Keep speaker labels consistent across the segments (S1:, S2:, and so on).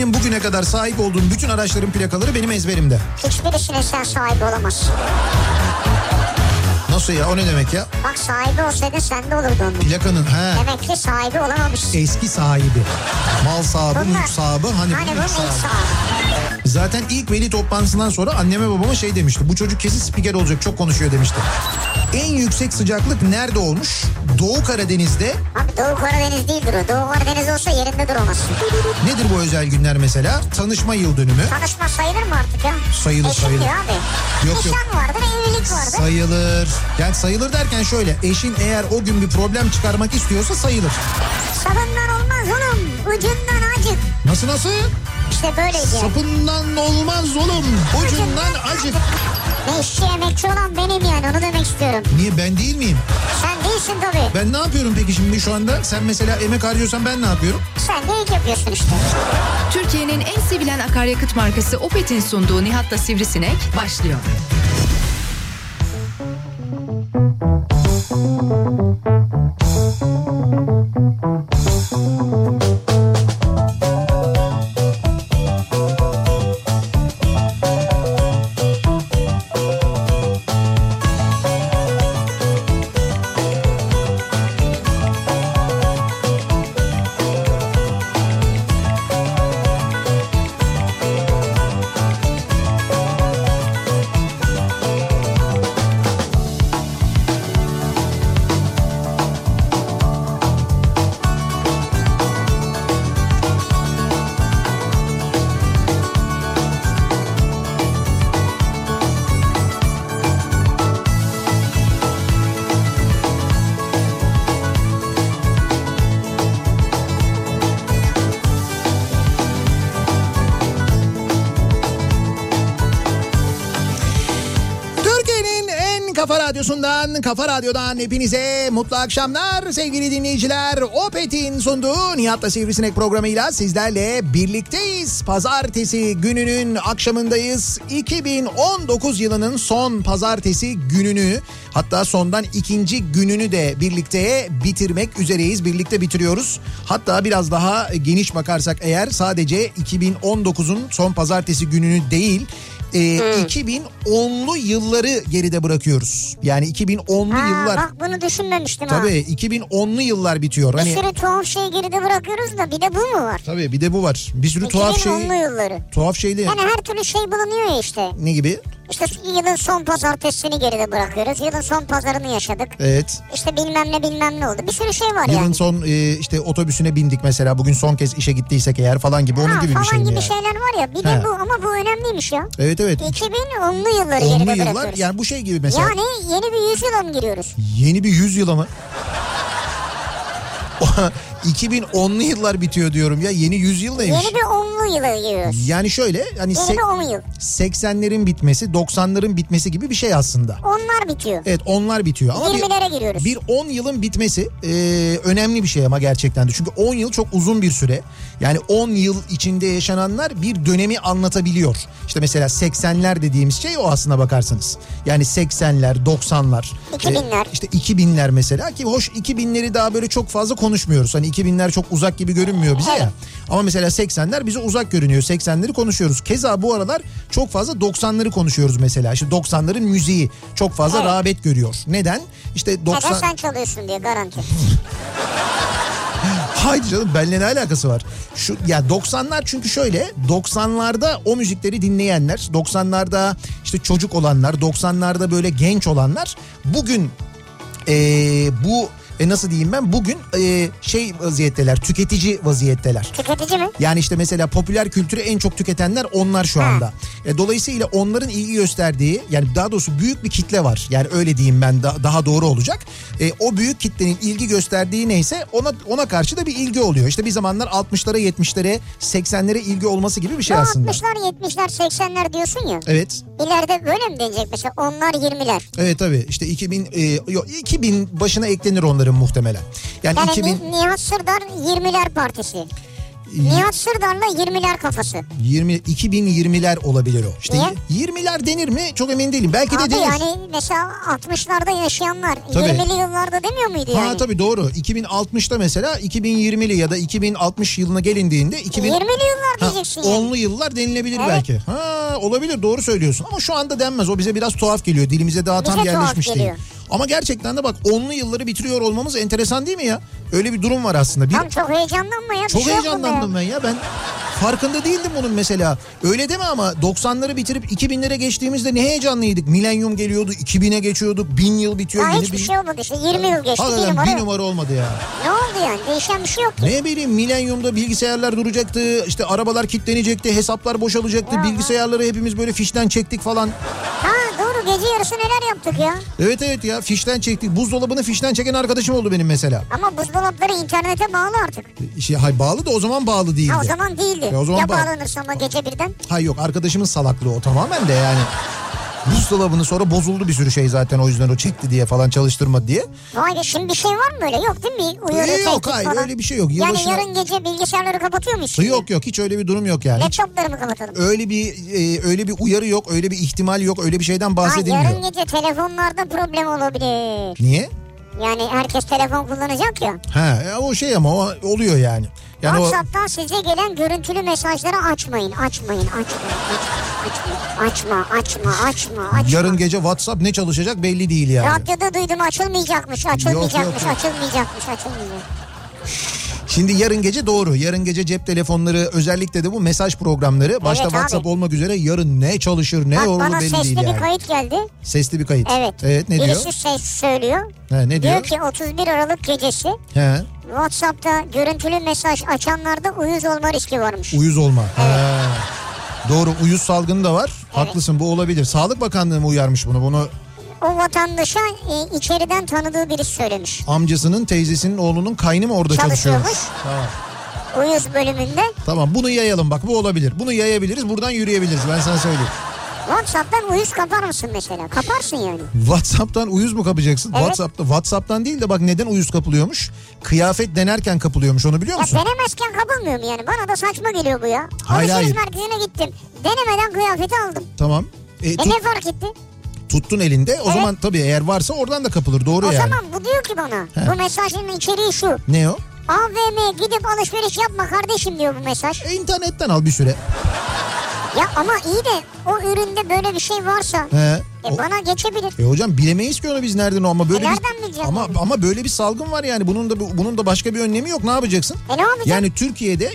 S1: benim bugüne kadar sahip olduğum bütün araçların plakaları benim ezberimde.
S2: Hiçbirisine sen sahibi olamazsın.
S1: Nasıl ya o ne demek ya?
S2: Bak sahibi olsaydın sen de olurdu onun.
S1: Plakanın he
S2: Demek ki sahibi olamamışsın.
S1: eski sahibi. Mal sahibi,
S2: Bunlar-
S1: mülk sahibi hani,
S2: Hani
S1: bu mülk sahibi.
S2: sahibi.
S1: Zaten ilk veli toplantısından sonra anneme babama şey demişti. Bu çocuk kesin spiker olacak çok konuşuyor demişti. En yüksek sıcaklık nerede olmuş? Doğu Karadeniz'de.
S2: Abi Doğu Karadeniz değildir o. Doğu Karadeniz olsa yerinde duramazsın.
S1: Nedir bu özel günler mesela? Tanışma yıl dönümü.
S2: Tanışma sayılır mı artık ya?
S1: Sayılır,
S2: Eşim
S1: sayılır.
S2: abi.
S1: Yok, yok.
S2: Nişan vardır, evlilik vardır.
S1: Sayılır. Yani sayılır derken şöyle. Eşin eğer o gün bir problem çıkarmak istiyorsa sayılır.
S2: Sabından olmaz oğlum. Ucundan acık.
S1: Nasıl nasıl?
S2: İşte yani.
S1: Sapından olmaz oğlum. Ucundan acık.
S2: Ne işçi emekçi olan benim yani onu demek istiyorum.
S1: Niye ben değil miyim?
S2: Sen değilsin tabii.
S1: Ben ne yapıyorum peki şimdi şu anda? Sen mesela emek harcıyorsan ben ne yapıyorum?
S2: Sen de ilk yapıyorsun işte.
S3: Türkiye'nin en sevilen akaryakıt markası Opet'in sunduğu Nihat'la Sivrisinek başlıyor.
S1: Kafa radyodan hepinize mutlu akşamlar sevgili dinleyiciler. Opet'in sunduğu Nihat'la Sivrisinek programıyla sizlerle birlikteyiz. Pazartesi gününün akşamındayız. 2019 yılının son pazartesi gününü hatta sondan ikinci gününü de birlikte bitirmek üzereyiz. Birlikte bitiriyoruz. Hatta biraz daha geniş bakarsak eğer sadece 2019'un son pazartesi gününü değil e, 2010'lu yılları geride bırakıyoruz. Yani 2010'lu
S2: Ha,
S1: yıllar.
S2: bak bunu düşünmemiştim ha.
S1: Tabii 2010'lu yıllar bitiyor.
S2: Bir
S1: Hani
S2: sürü tuhaf şey geride bırakıyoruz da bir de bu mu var?
S1: tabii bir de bu var. Bir sürü tuhaf şey
S2: 2010'lu yılları.
S1: tuhaf şeyli.
S2: Yani her türlü şey bulunuyor ya işte.
S1: Ne gibi?
S2: İşte yılın son pazartesini geride bırakıyoruz. Yılın son pazarını yaşadık.
S1: Evet.
S2: İşte bilmem ne bilmem ne oldu. Bir sürü şey var
S1: Yılın
S2: yani.
S1: son e, işte otobüsüne bindik mesela bugün son kez işe gittiysek eğer falan gibi onun
S2: Ha,
S1: gibi bir şey
S2: gibi
S1: yani?
S2: şeyler var ya. Bir de bu ama bu önemliymiş ya.
S1: Evet evet.
S2: 2010'lu yılları
S1: 10'lu
S2: geride
S1: yıllar
S2: bırakıyoruz.
S1: yani bu şey gibi mesela.
S2: Yani yeni bir yüzyıla mı giriyoruz?
S1: Yeni bir yüzyıla mı? 2010'lu yıllar bitiyor diyorum ya yeni yüzyıl neymiş?
S2: Yeni bir 10'lu yıla giriyoruz.
S1: Yani şöyle hani
S2: Yeni
S1: se-
S2: bir 10 yıl.
S1: 80'lerin bitmesi 90'ların bitmesi gibi bir şey aslında.
S2: Onlar bitiyor.
S1: Evet onlar bitiyor ama bir,
S2: 20'lere giriyoruz.
S1: bir 10 yılın bitmesi e, önemli bir şey ama gerçekten de. Çünkü 10 yıl çok uzun bir süre. Yani 10 yıl içinde yaşananlar bir dönemi anlatabiliyor. İşte mesela 80'ler dediğimiz şey o aslına bakarsanız. Yani 80'ler, 90'lar.
S2: 2000'ler.
S1: e, işte 2000'ler mesela ki hoş 2000'leri daha böyle çok fazla konuşmuyoruz. Hani 2000'ler çok uzak gibi görünmüyor bize ya. Ama mesela 80'ler bize uzak görünüyor. 80'leri konuşuyoruz. Keza bu aralar çok fazla 90'ları konuşuyoruz mesela. İşte 90'ların müziği çok fazla
S2: Evet.
S1: rağbet görüyor. Neden? İşte 90
S2: Tabii sen çalıyorsun diye garanti.
S1: Hayır canım benimle ne alakası var? Şu ya 90'lar çünkü şöyle 90'larda o müzikleri dinleyenler, 90'larda işte çocuk olanlar, 90'larda böyle genç olanlar bugün eee, bu e nasıl diyeyim ben bugün eee, şey vaziyetteler, tüketici vaziyetteler.
S2: Tüketici mi?
S1: Yani işte mesela popüler kültürü en çok tüketenler onlar şu
S2: Ha.
S1: anda. E, dolayısıyla onların ilgi gösterdiği yani daha doğrusu büyük bir kitle var. Yani öyle diyeyim ben da- daha doğru olacak. E, o büyük kitlenin ilgi gösterdiği neyse ona ona karşı da bir ilgi oluyor. İşte bir zamanlar 60'lara 70'lere 80'lere ilgi olması gibi bir şey
S2: Bu
S1: aslında.
S2: 60'lar 70'ler 80'ler diyorsun ya.
S1: Evet.
S2: İleride böyle mi denecek mesela onlar 20'ler?
S1: Evet tabii işte 2000 e, yok 2000 başına eklenir onların muhtemelen. Yani,
S2: Yani
S1: 2000
S2: Ni- Nihat Sırdar 20'ler partisi. Nihat Sırdar'la 20'ler kafası.
S1: 20 2020'ler olabilir o. İşte
S2: Niye?
S1: 20'ler denir mi? Çok emin değilim. Belki de
S2: Abi
S1: denir.
S2: yani mesela 60'larda yaşayanlar
S1: Tabii.
S2: 20'li yıllarda demiyor muydu
S1: Ha
S2: yani?
S1: tabii doğru. 2060'ta mesela 2020'li ya da 2060 yılına gelindiğinde 2000
S2: 20'li yıllar
S1: Ha,
S2: diyeceksin yani.
S1: onlu yıllar denilebilir
S2: Evet.
S1: belki. Ha olabilir doğru söylüyorsun ama şu anda denmez. O bize biraz tuhaf geliyor. Dilimize daha tam
S2: Bize tuhaf
S1: yerleşmiş değil.
S2: geliyor.
S1: Ama gerçekten de bak onlu yılları bitiriyor olmamız enteresan değil mi ya? Öyle bir durum var aslında. Bir,
S2: Tam çok heyecanlanma ya.
S1: çok
S2: şey
S1: heyecanlandım
S2: ya.
S1: ben ya. Ben farkında değildim bunun mesela. Öyle deme ama 90'ları bitirip 2000'lere geçtiğimizde ne heyecanlıydık. Milenyum geliyordu, 2000'e geçiyorduk, 1000 yıl bitiyor. Yeni
S2: hiçbir
S1: bin...
S2: şey olmadı işte 20 yıl geçti bir
S1: Hakikaten
S2: numara
S1: bir numara olmadı ya.
S2: Ne oldu yani değişen bir şey yok ki.
S1: Ne bileyim milenyumda bilgisayarlar duracaktı, işte arabalar kilitlenecekti, hesaplar boşalacaktı,
S2: Ya.
S1: bilgisayarları hepimiz böyle fişten çektik falan.
S2: Doğru gece yarısı neler yaptık ya.
S1: Evet evet ya fişten çektik. Buzdolabını fişten çeken arkadaşım oldu benim mesela.
S2: Ama buzdolapları internete bağlı artık.
S1: Şey, hay bağlı da o zaman bağlı değildi.
S2: Ha o zaman değildi.
S1: Ya o zaman
S2: ya bağlanırsa ama gece birden.
S1: Hay yok arkadaşımın salaklığı o tamamen de yani. Buzdolabını sonra bozuldu bir sürü şey zaten o yüzden o çekti diye falan çalıştırma diye.
S2: Vay be şimdi bir şey var mı böyle? Yok değil mi? Uyarı
S1: Ee, yok, hayır,
S2: falan.
S1: öyle bir şey yok.
S2: Yani
S1: Yılbaşına-
S2: yarın gece bilgisayarları kapatıyor muyuz? şimdi?
S1: Yok yok hiç öyle bir durum yok yani.
S2: Laptopları mı kapatalım?
S1: öyle bir e, öyle bir uyarı yok, öyle bir ihtimal yok, öyle bir şeyden
S2: Ha,
S1: bahsedilmiyor.
S2: yarın gece telefonlarda problem olabilir.
S1: Niye?
S2: Yani herkes telefon kullanacak ya.
S1: Ha e, o şey ama o oluyor yani. Yani o
S2: WhatsApp'tan size gelen görüntülü mesajları açmayın, açmayın, açmayın, açmayın, açma, açma, açma, açma.
S1: yarın gece WhatsApp ne çalışacak belli değil yani.
S2: Radyoda duydum açılmayacakmış, açılmayacakmış,
S1: yok, yok.
S2: açılmayacakmış, açılmayacak.
S1: Şimdi yarın gece doğru. Yarın gece cep telefonları özellikle de bu mesaj programları başta
S2: abi.
S1: WhatsApp olmak üzere yarın ne çalışır ne
S2: Bak
S1: olur
S2: bana
S1: belli
S2: sesli
S1: değil
S2: bir
S1: yani.
S2: kayıt geldi.
S1: Sesli bir kayıt.
S2: Evet.
S1: Evet ne
S2: Birisi
S1: diyor?
S2: ses söylüyor.
S1: He, ne
S2: Diyor
S1: diyor?
S2: ki 31 Aralık gecesi
S1: He,
S2: WhatsApp'ta görüntülü mesaj açanlarda uyuz olma riski varmış.
S1: uyuz olma. He. Doğru uyuz salgını da var. Haklısın bu olabilir. Sağlık Bakanlığı mı uyarmış bunu? Bunu
S2: O vatandaşa e, içeriden tanıdığı birisi söylemiş.
S1: amcasının teyzesinin oğlunun kaynı mı orada
S2: Çalışıyormuş.
S1: çalışıyormuş? Tamam.
S2: Uyuz bölümünde
S1: Tamam bunu yayalım bak bu olabilir. Bunu yayabiliriz buradan yürüyebiliriz ben sana söyleyeyim.
S2: WhatsApp'tan uyuz kapar mısın mesela? Kaparsın yani.
S1: WhatsApp'tan uyuz mu kapacaksın?
S2: Evet.
S1: WhatsApp'ta WhatsApp'tan değil de bak neden uyuz kapılıyormuş? Kıyafet denerken kapılıyormuş onu biliyor
S2: Ya
S1: musun?
S2: denemezken kapılmıyor mu yani? Bana da saçma geliyor bu ya.
S1: Hayır,
S2: Alışveriş
S1: hayır.
S2: merkezine gittim. Denemeden kıyafeti aldım.
S1: Tamam. E,
S2: E
S1: tut-
S2: ne fark etti?
S1: Tuttun elinde. O zaman tabii eğer varsa oradan da kapılır. Doğru
S2: O
S1: yani.
S2: zaman bu diyor ki bana.
S1: He.
S2: Bu mesajın içeriği şu.
S1: Ne o?
S2: AVM'ye gidip alışveriş yapma kardeşim diyor bu mesaj.
S1: E, internetten al bir süre.
S2: Ya ama iyi de o üründe böyle bir şey varsa
S1: He.
S2: e
S1: O-
S2: bana geçebilir.
S1: E hocam bilemeyiz ki onu biz nereden o ama böyle
S2: E nereden
S1: bir ama
S2: yani?
S1: ama böyle bir salgın var yani bunun da bunun da başka bir önlemi yok. Ne yapacaksın?
S2: E ne yapacağım?
S1: Yani Türkiye'de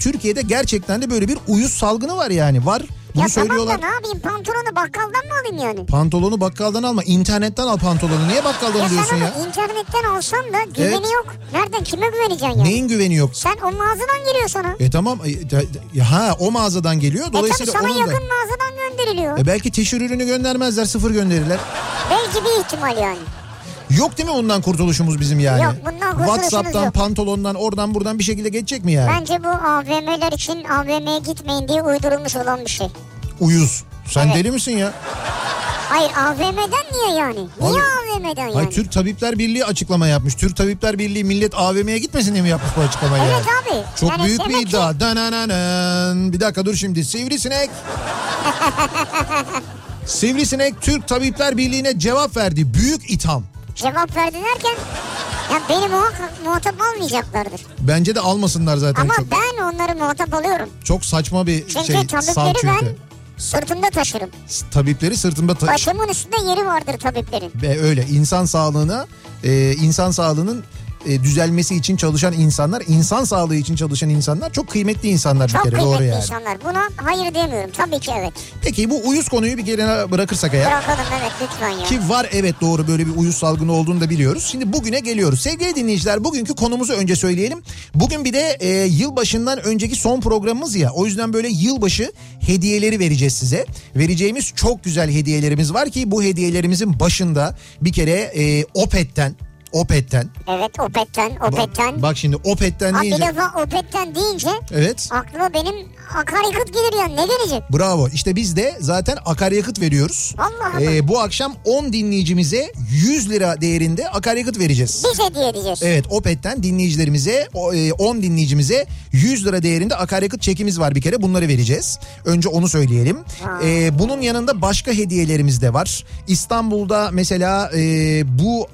S1: Türkiye'de gerçekten de böyle bir uyuz salgını var yani. Var. Bunu
S2: ya
S1: söylüyorlar.
S2: tamam da ne yapayım pantolonu bakkaldan mı alayım yani?
S1: Pantolonu bakkaldan alma. internetten al pantolonu. Niye bakkaldan
S2: Ya
S1: alıyorsun
S2: sen
S1: ya?
S2: internetten alsan da güveni
S1: Evet.
S2: yok. Nereden kime güveneceksin yani?
S1: Neyin güveni yok?
S2: Sen o mağazadan geliyor sana.
S1: E tamam. E, ha o mağazadan geliyor.
S2: E tabii
S1: Dolayısıyla
S2: sana
S1: onun da.
S2: yakın mağazadan gönderiliyor.
S1: E belki teşhir ürünü göndermezler. Sıfır gönderirler.
S2: Belki bir ihtimal yani.
S1: Yok değil mi bundan kurtuluşumuz bizim yani?
S2: Yok, bundan kurtuluşumuz
S1: WhatsApp'tan,
S2: yok.
S1: pantolondan, oradan buradan bir şekilde geçecek mi yani?
S2: Bence bu AVM'ler için AVM'ye gitmeyin diye uydurulmuş olan bir şey.
S1: Uyuz. Sen
S2: Evet.
S1: deli misin ya?
S2: Hayır AVM'den niye yani? Niye
S1: Abi-
S2: AVM'den yani?
S1: Hayır, Türk Tabipler Birliği açıklama yapmış. Türk Tabipler Birliği millet AVM'ye gitmesin diye mi yapmış bu açıklamayı?
S2: Evet
S1: yani?
S2: abi.
S1: Çok
S2: Yani
S1: büyük bir
S2: demek ki-
S1: iddia. Danananan. Bir dakika dur şimdi. Sivrisinek. Sivrisinek Türk Tabipler Birliği'ne cevap verdi. Büyük itham.
S2: Cevap verdi derken ya beni muhakkak muhatap almayacaklardır.
S1: Bence de almasınlar zaten.
S2: Ama
S1: çok,
S2: ben onları muhatap alıyorum.
S1: çok saçma bir
S2: Çünkü
S1: şey.
S2: tabipleri
S1: Salçürte.
S2: ben sırtımda taşırım.
S1: Tabipleri sırtımda ta-
S2: Başımın üstünde yeri vardır tabiplerin.
S1: Ve öyle insan sağlığına e, insan sağlığının e, düzelmesi için çalışan insanlar, insan sağlığı için çalışan insanlar çok kıymetli insanlar bir
S2: Çok
S1: kere
S2: kıymetli
S1: doğru yani.
S2: insanlar. Buna hayır demiyorum. Tabii ki evet.
S1: Peki bu uyuz konuyu bir kenara bırakırsak eğer
S2: Bırakalım evet lütfen ya.
S1: ki var evet doğru böyle bir uyuz salgını olduğunu da biliyoruz. Şimdi bugüne geliyoruz. Sevgili dinleyiciler bugünkü konumuzu önce söyleyelim. Bugün bir de e, yılbaşından önceki son programımız ya. O yüzden böyle yılbaşı hediyeleri vereceğiz size. Vereceğimiz çok güzel hediyelerimiz var ki bu hediyelerimizin başında bir kere e, Opet'ten Opet'ten.
S2: Evet Opet'ten, Opet'ten.
S1: Bak, bak şimdi Opet'ten
S2: Abi
S1: deyince.
S2: defa Opet'ten deyince
S1: Evet.
S2: aklıma benim akaryakıt gelir yani ne gelecek?
S1: Bravo. İşte biz de zaten akaryakıt veriyoruz.
S2: Vallahi
S1: Ee, bu akşam 10 dinleyicimize 100 lira değerinde akaryakıt vereceğiz.
S2: Biz hediye edeceğiz.
S1: Evet Opet'ten dinleyicilerimize o, e, 10 dinleyicimize 100 lira değerinde akaryakıt çekimiz var bir kere bunları vereceğiz. Önce onu söyleyelim. Ee, bunun yanında başka hediyelerimiz de var. İstanbul'da mesela e, bu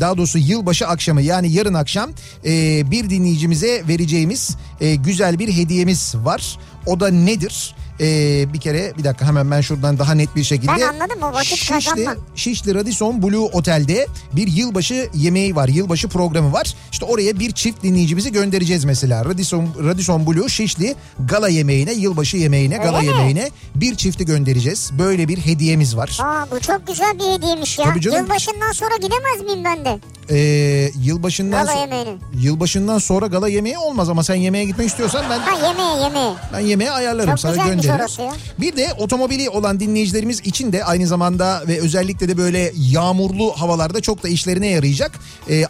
S1: daha doğrusu yılbaşı akşamı yani yarın akşam e, bir dinleyicimize vereceğimiz e, güzel bir hediyemiz var. O da nedir? Ee, bir kere bir dakika hemen ben şuradan daha net bir şekilde.
S2: Ben anladım, o vakit
S1: Şişli,
S2: kazanma.
S1: Şişli Radisson Blue Otel'de bir yılbaşı yemeği var. Yılbaşı programı var. İşte oraya bir çift dinleyicimizi göndereceğiz mesela. Radisson, Radisson Blue Şişli gala yemeğine, yılbaşı yemeğine, gala
S2: Öyle mi?
S1: yemeğine bir çifti göndereceğiz. Böyle bir hediyemiz var.
S2: Aa bu çok güzel bir hediyemiş ya.
S1: Tabii canım.
S2: Yılbaşından sonra gidemez miyim ben de?
S1: Ee, yılbaşından
S2: Gala
S1: so- yılbaşından sonra gala yemeği olmaz ama sen yemeğe gitmek istiyorsan ben
S2: Ha yemeğe yemeğe.
S1: ben yemeğe ayarlarım
S2: Çok
S1: sana gönderirim.
S2: Ya.
S1: Bir de otomobili olan dinleyicilerimiz için de aynı zamanda ve özellikle de böyle yağmurlu havalarda çok da işlerine yarayacak.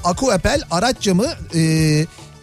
S1: Aku Apple araç camı e,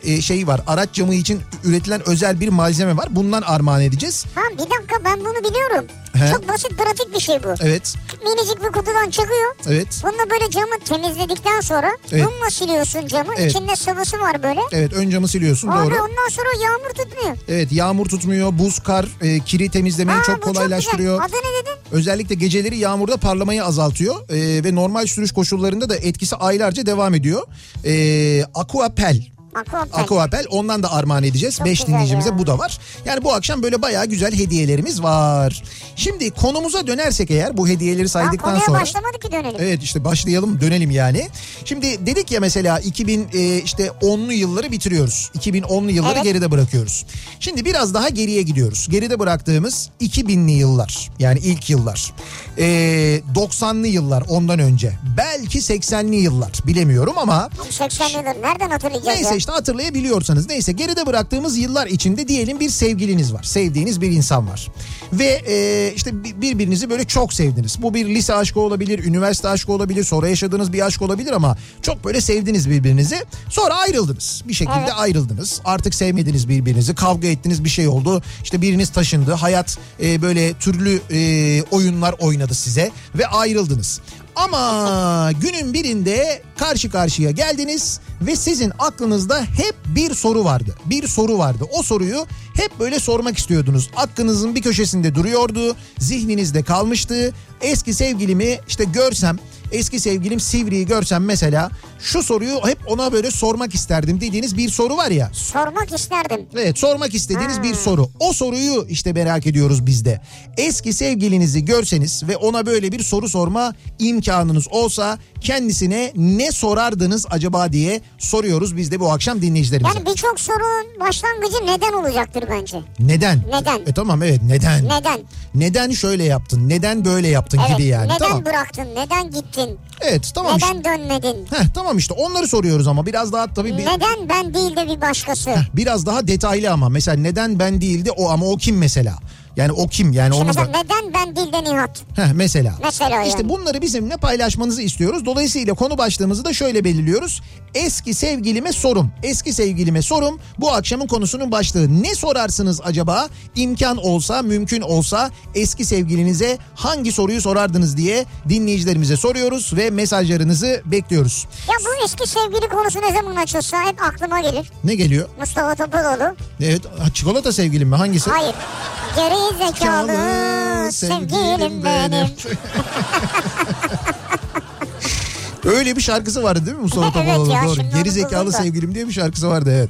S1: e, şeyi var. Araç camı için üretilen özel bir malzeme var. Bundan armağan edeceğiz.
S2: Ha bir dakika ben bunu biliyorum.
S1: He.
S2: Çok basit pratik bir şey bu.
S1: Evet.
S2: Minicik bir kutudan çıkıyor.
S1: Evet.
S2: Bununla böyle camı temizledikten sonra
S1: Evet.
S2: bununla siliyorsun camı.
S1: Evet.
S2: İçinde sıvısı var böyle.
S1: Evet ön camı siliyorsun
S2: Abi
S1: doğru.
S2: ondan sonra yağmur tutmuyor.
S1: Evet yağmur tutmuyor, buz, kar, e, kiri temizlemeyi
S2: Aa,
S1: çok kolaylaştırıyor.
S2: Çok güzel. Adı ne dedin?
S1: Özellikle geceleri yağmurda parlamayı azaltıyor e, ve normal sürüş koşullarında da etkisi aylarca devam ediyor. E, Aquapel
S2: Aquapel.
S1: Aquapel ondan da armağan edeceğiz.
S2: Çok
S1: 5
S2: güzel
S1: dinleyicimize
S2: ya.
S1: bu da var. Yani bu akşam böyle bayağı güzel hediyelerimiz var. Şimdi konumuza dönersek eğer bu hediyeleri saydıktan
S2: konuya
S1: sonra.
S2: başlamadık ki dönelim.
S1: Evet işte başlayalım dönelim yani. Şimdi dedik ya mesela 2000 e, işte 10'lu yılları bitiriyoruz. 2010'lu yılları
S2: Evet.
S1: geride bırakıyoruz. Şimdi biraz daha geriye gidiyoruz. Geride bıraktığımız 2000'li yıllar yani ilk yıllar. E, 90'lı yıllar ondan önce. Belki 80'li yıllar bilemiyorum ama
S2: 80 yıldır nereden hatırlayacağız
S1: Neyse
S2: ya?
S1: işte hatırlayabiliyorsanız neyse geride bıraktığımız yıllar içinde diyelim bir sevgiliniz var. Sevdiğiniz bir insan var. Ve e, işte bi- birbirinizi böyle çok sevdiniz. Bu bir lise aşkı olabilir, üniversite aşkı olabilir, sonra yaşadığınız bir aşk olabilir ama çok böyle sevdiniz birbirinizi. Sonra ayrıldınız. Bir şekilde
S2: Evet.
S1: ayrıldınız. Artık sevmediniz birbirinizi. Kavga ettiniz bir şey oldu. İşte biriniz taşındı. Hayat e, böyle türlü e, oyunlar oynadı size ve ayrıldınız. Ama günün birinde karşı karşıya geldiniz ve sizin aklınızda hep bir soru vardı. Bir soru vardı. O soruyu hep böyle sormak istiyordunuz. Aklınızın bir köşesinde duruyordu. Zihninizde kalmıştı. Eski sevgilimi işte görsem eski sevgilim Sivri'yi görsem mesela şu soruyu hep ona böyle sormak isterdim dediğiniz bir soru var ya.
S2: Sormak isterdim.
S1: Evet sormak istediğiniz
S2: Ha.
S1: bir soru. O soruyu işte merak ediyoruz biz de. Eski sevgilinizi görseniz ve ona böyle bir soru sorma imkanınız olsa kendisine ne sorardınız acaba diye soruyoruz biz de bu akşam dinleyicilerimize.
S2: Yani birçok sorunun başlangıcı neden olacaktır bence.
S1: Neden?
S2: Neden?
S1: E tamam evet neden?
S2: Neden?
S1: Neden şöyle yaptın? Neden böyle yaptın
S2: Evet.
S1: gibi yani.
S2: Neden
S1: tamam.
S2: bıraktın? Neden gittin?
S1: Evet tamam işte.
S2: Neden dönmedin?
S1: Heh, tamam işte onları soruyoruz ama biraz daha tabii bir,
S2: Neden ben değil de bir başkası?
S1: biraz daha detaylı ama mesela neden ben değildi o ama o kim mesela? Yani o kim yani
S2: İşte
S1: onu
S2: mesela
S1: da
S2: neden ben değil de Nihat?
S1: Heh, mesela.
S2: Mesela
S1: İşte
S2: yani.
S1: bunları bizimle paylaşmanızı istiyoruz. Dolayısıyla konu başlığımızı da şöyle belirliyoruz. Eski sevgilime sorum. Eski sevgilime sorum. Bu akşamın konusunun başlığı. Ne sorarsınız acaba? İmkan olsa, mümkün olsa eski sevgilinize hangi soruyu sorardınız diye dinleyicilerimize soruyoruz ve mesajlarınızı bekliyoruz.
S2: Ya bu eski sevgili konusu ne zaman açılsa hep aklıma gelir.
S1: Ne geliyor?
S2: Mustafa Topaloğlu.
S1: Evet, çikolata sevgilim mi? Hangisi?
S2: Hayır. Geri zekalı sevgilim benim.
S1: Öyle bir şarkısı vardı değil mi Mustafa
S2: Evet
S1: Topaloğlu? Doğru. Geri zekalı sevgilim diye bir şarkısı vardı evet.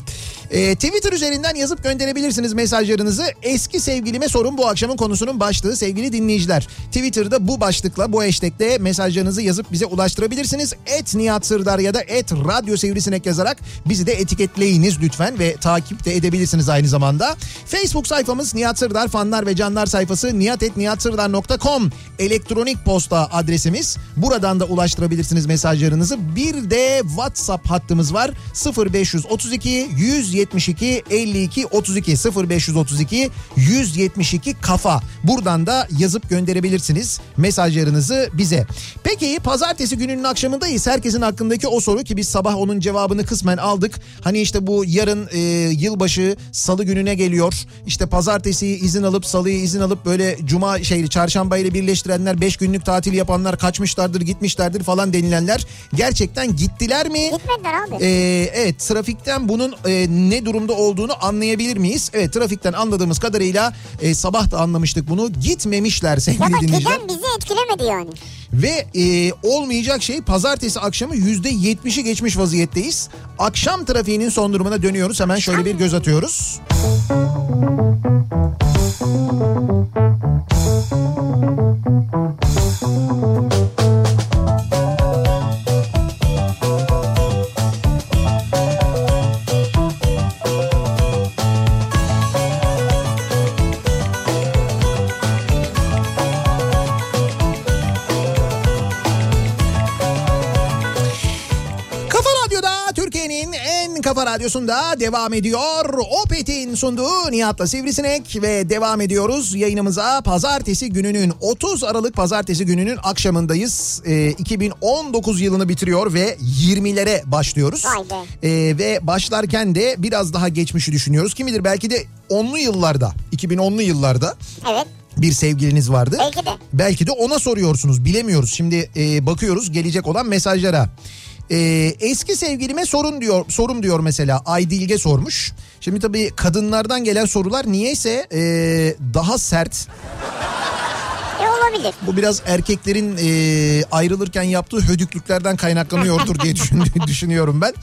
S1: Ee, Twitter üzerinden yazıp gönderebilirsiniz mesajlarınızı. Eski sevgilime sorun bu akşamın konusunun başlığı sevgili dinleyiciler. Twitter'da bu başlıkla bu hashtag'te mesajlarınızı yazıp bize ulaştırabilirsiniz. Et Nihat Sırdar ya da et Radyo Sivrisinek yazarak bizi de etiketleyiniz lütfen ve takip de edebilirsiniz aynı zamanda. Facebook sayfamız Nihat Sırdar fanlar ve canlar sayfası nihatetnihatsırdar.com elektronik posta adresimiz. Buradan da ulaştırabilirsiniz mesajlarınızı. Bir de WhatsApp hattımız var 0532 170 172 52 32 0532 172 kafa. Buradan da yazıp gönderebilirsiniz mesajlarınızı bize. Peki pazartesi gününün akşamındayız. Herkesin aklındaki o soru ki biz sabah onun cevabını kısmen aldık. Hani işte bu yarın e, yılbaşı salı gününe geliyor. İşte pazartesi izin alıp salıyı izin alıp böyle cuma şeyli çarşamba ile birleştirenler 5 günlük tatil yapanlar kaçmışlardır gitmişlerdir falan denilenler gerçekten gittiler mi?
S2: Gitmediler abi.
S1: Ee, evet trafikten bunun e, ne durumda olduğunu anlayabilir miyiz? Evet trafikten anladığımız kadarıyla e, sabah da anlamıştık bunu. Gitmemişler
S2: ya
S1: sevgili
S2: da
S1: dinleyiciler.
S2: giden bizi etkilemedi yani.
S1: Ve e, olmayacak şey pazartesi akşamı yüzde yetmişi geçmiş vaziyetteyiz. Akşam trafiğinin son durumuna dönüyoruz. Hemen şöyle bir göz atıyoruz. Kafa radyosunda devam ediyor. Opet'in sunduğu Nihat'la Sivrisinek ve devam ediyoruz yayınımıza. Pazartesi gününün 30 Aralık pazartesi gününün akşamındayız. Ee, 2019 yılını bitiriyor ve 20'lere başlıyoruz. Ee, ve başlarken de biraz daha geçmişi düşünüyoruz. Kim bilir belki de 10'lu yıllarda 2010'lu yıllarda
S2: Evet.
S1: bir sevgiliniz vardı.
S2: Belki de.
S1: Belki de ona soruyorsunuz bilemiyoruz. Şimdi e, bakıyoruz gelecek olan mesajlara. E, eski sevgilime sorun diyor sorum diyor mesela Aydilge sormuş. Şimdi tabii kadınlardan gelen sorular niyeyse e, daha sert.
S2: E olabilir.
S1: Bu biraz erkeklerin e, ayrılırken yaptığı hödüklüklerden kaynaklanıyordur diye düşün, düşünüyorum ben.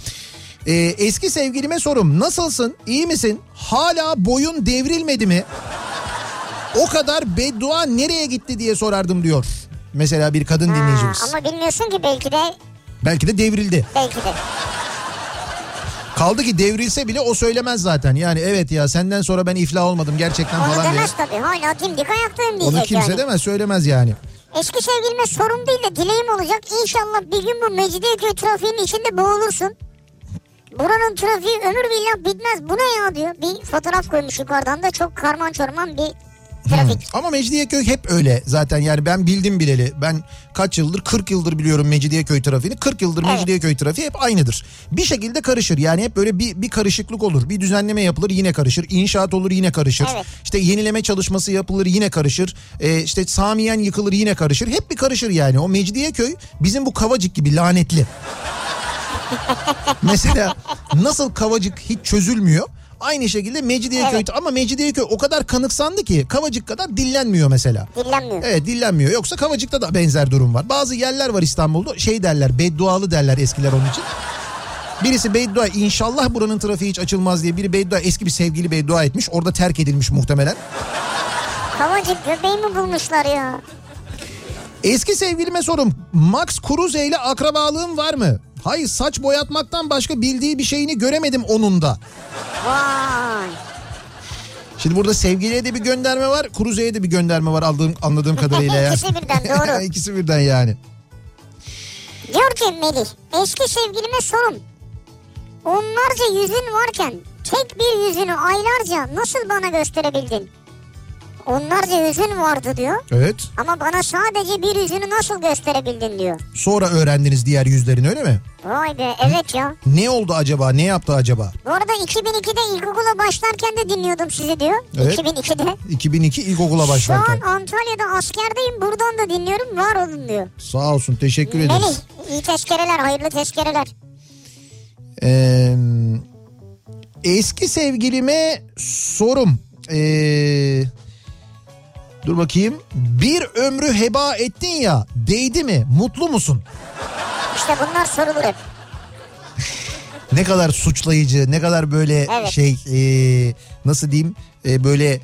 S1: E, eski sevgilime sorum nasılsın iyi misin hala boyun devrilmedi mi? O kadar beddua nereye gitti diye sorardım diyor. Mesela bir kadın
S2: Ha,
S1: dinleyicimiz.
S2: ama bilmiyorsun ki belki de
S1: Belki de devrildi.
S2: belki de.
S1: Kaldı ki devrilse bile o söylemez zaten. Yani evet ya senden sonra ben iflah olmadım gerçekten
S2: Onu
S1: falan diye.
S2: demez tabii. Hala dimdik ayaktayım diyecek
S1: Onu kimse
S2: yani.
S1: demez söylemez yani.
S2: Eski sevgilime sorun değil de dileğim olacak. İnşallah bir gün bu Mecidiyeköy trafiğinin içinde boğulursun. Buranın trafiği ömür billah bitmez. Bu ne ya diyor. Bir fotoğraf koymuş yukarıdan da çok karman çorman bir trafik.
S1: Ama Mecidiyeköy hep öyle zaten yani ben bildim bileli. Ben kaç yıldır 40 yıldır biliyorum Mecidiyeköy trafiğini. 40 yıldır
S2: Evet.
S1: Mecidiyeköy trafiği hep aynıdır. Bir şekilde karışır yani hep böyle bir, bir karışıklık olur. Bir düzenleme yapılır yine karışır. İnşaat olur yine karışır.
S2: Evet.
S1: İşte yenileme çalışması yapılır yine karışır. Ee, işte Samiyen yıkılır yine karışır. Hep bir karışır yani. O Mecidiyeköy bizim bu Kavacık gibi lanetli. Mesela nasıl Kavacık hiç çözülmüyor. Aynı şekilde Mecidiyeköy
S2: Evet.
S1: ama Mecidiyeköy o kadar kanıksandı ki Kavacık kadar dillenmiyor mesela.
S2: Dillenmiyor.
S1: Evet dillenmiyor. Yoksa Kavacık'ta da benzer durum var. Bazı yerler var İstanbul'da şey derler beddualı derler eskiler onun için. Birisi beddua inşallah buranın trafiği hiç açılmaz diye biri beddua eski bir sevgili beddua etmiş. Orada terk edilmiş muhtemelen.
S2: Kavacık göbeğimi bulmuşlar ya.
S1: Eski sevgilime sorum Max Kruse ile akrabalığım var mı? Hayır saç boyatmaktan başka bildiği bir şeyini göremedim onun da.
S2: Vay.
S1: Şimdi burada sevgiliye de bir gönderme var, Kruze'ye de bir gönderme var aldığım anladığım kadarıyla ya.
S2: İkisi birden, doğru.
S1: İkisi birden yani.
S2: Diyor ki Melih eski sevgilime sorun. Onlarca yüzün varken tek bir yüzünü aylarca nasıl bana gösterebildin? Onlarca yüzün vardı diyor.
S1: Evet.
S2: Ama bana sadece bir yüzünü nasıl gösterebildin diyor.
S1: Sonra öğrendiniz diğer yüzlerini öyle mi?
S2: Vay be evet ya.
S1: Ne oldu acaba? Ne yaptı acaba?
S2: Bu arada 2002'de ilkokula başlarken de dinliyordum sizi diyor.
S1: Evet.
S2: 2002'de.
S1: 2002 ilkokula
S2: Şu an
S1: başlarken.
S2: Antalya'da askerdeyim buradan da dinliyorum var olun diyor.
S1: Sağ olsun teşekkür
S2: Melih
S1: ederiz.
S2: iyi tezkereler hayırlı tezkereler.
S1: Ee, eski sevgilime sorum. Ee, dur bakayım. Bir ömrü heba ettin ya değdi mi? Mutlu musun?
S2: İşte bunlar sorulur hep.
S1: Ne kadar suçlayıcı, ne kadar böyle
S2: Evet.
S1: şey ee, nasıl diyeyim ee, böyle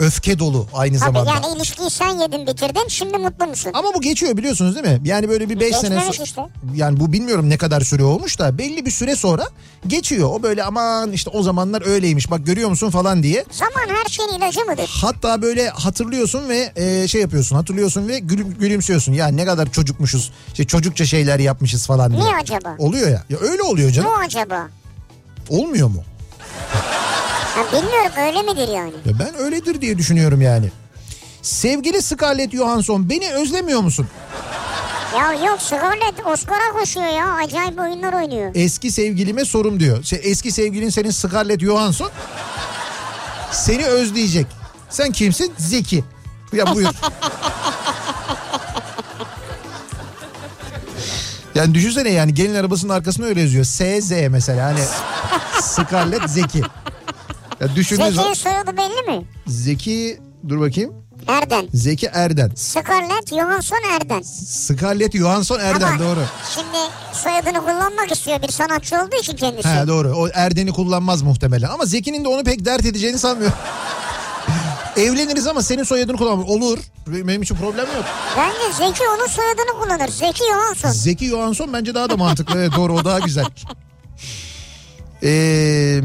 S1: öfke dolu aynı
S2: Tabii
S1: zamanda.
S2: yani ilişkiyi sen yedin bitirdin şimdi mutlu musun?
S1: Ama bu geçiyor biliyorsunuz değil mi? Yani böyle bir 5 sene
S2: Geçmemiş
S1: so-
S2: işte.
S1: yani bu bilmiyorum ne kadar süre olmuş da belli bir süre sonra geçiyor. O böyle aman işte o zamanlar öyleymiş bak görüyor musun falan diye.
S2: Zaman her şeyin ilacı mıdır?
S1: Hatta böyle hatırlıyorsun ve e, şey yapıyorsun hatırlıyorsun ve gülüm, gülümsüyorsun. Ya ne kadar çocukmuşuz işte çocukça şeyler yapmışız falan diye.
S2: Niye acaba?
S1: Oluyor ya. ya öyle oluyor canım.
S2: Bu acaba?
S1: Olmuyor mu?
S2: Ya bilmiyorum öyle midir yani?
S1: Ya ben öyledir diye düşünüyorum yani. Sevgili Scarlett Johansson beni özlemiyor musun?
S2: Ya yok Scarlett Oscar'a koşuyor ya. Acayip oyunlar oynuyor.
S1: Eski sevgilime sorum diyor. Eski sevgilin senin Scarlett Johansson. Seni özleyecek. Sen kimsin? Zeki. Ya buyur. yani düşünsene yani gelin arabasının arkasına öyle yazıyor. SZ mesela hani Scarlett Zeki. Ya düşündüğün
S2: Zeki'nin soyadı belli mi?
S1: Zeki dur bakayım.
S2: Erden.
S1: Zeki Erden.
S2: Scarlett Johansson Erden.
S1: Scarlett Johansson Erden
S2: Ama
S1: doğru.
S2: Şimdi soyadını kullanmak istiyor bir sanatçı olduğu için kendisi.
S1: He doğru. O Erden'i kullanmaz muhtemelen. Ama Zeki'nin de onu pek dert edeceğini sanmıyorum. Evleniriz ama senin soyadını kullanmam. Olur. Benim için problem yok.
S2: Bence Zeki onun soyadını kullanır. Zeki Johansson.
S1: Zeki Johansson bence daha da mantıklı. Evet doğru o daha güzel. Ee,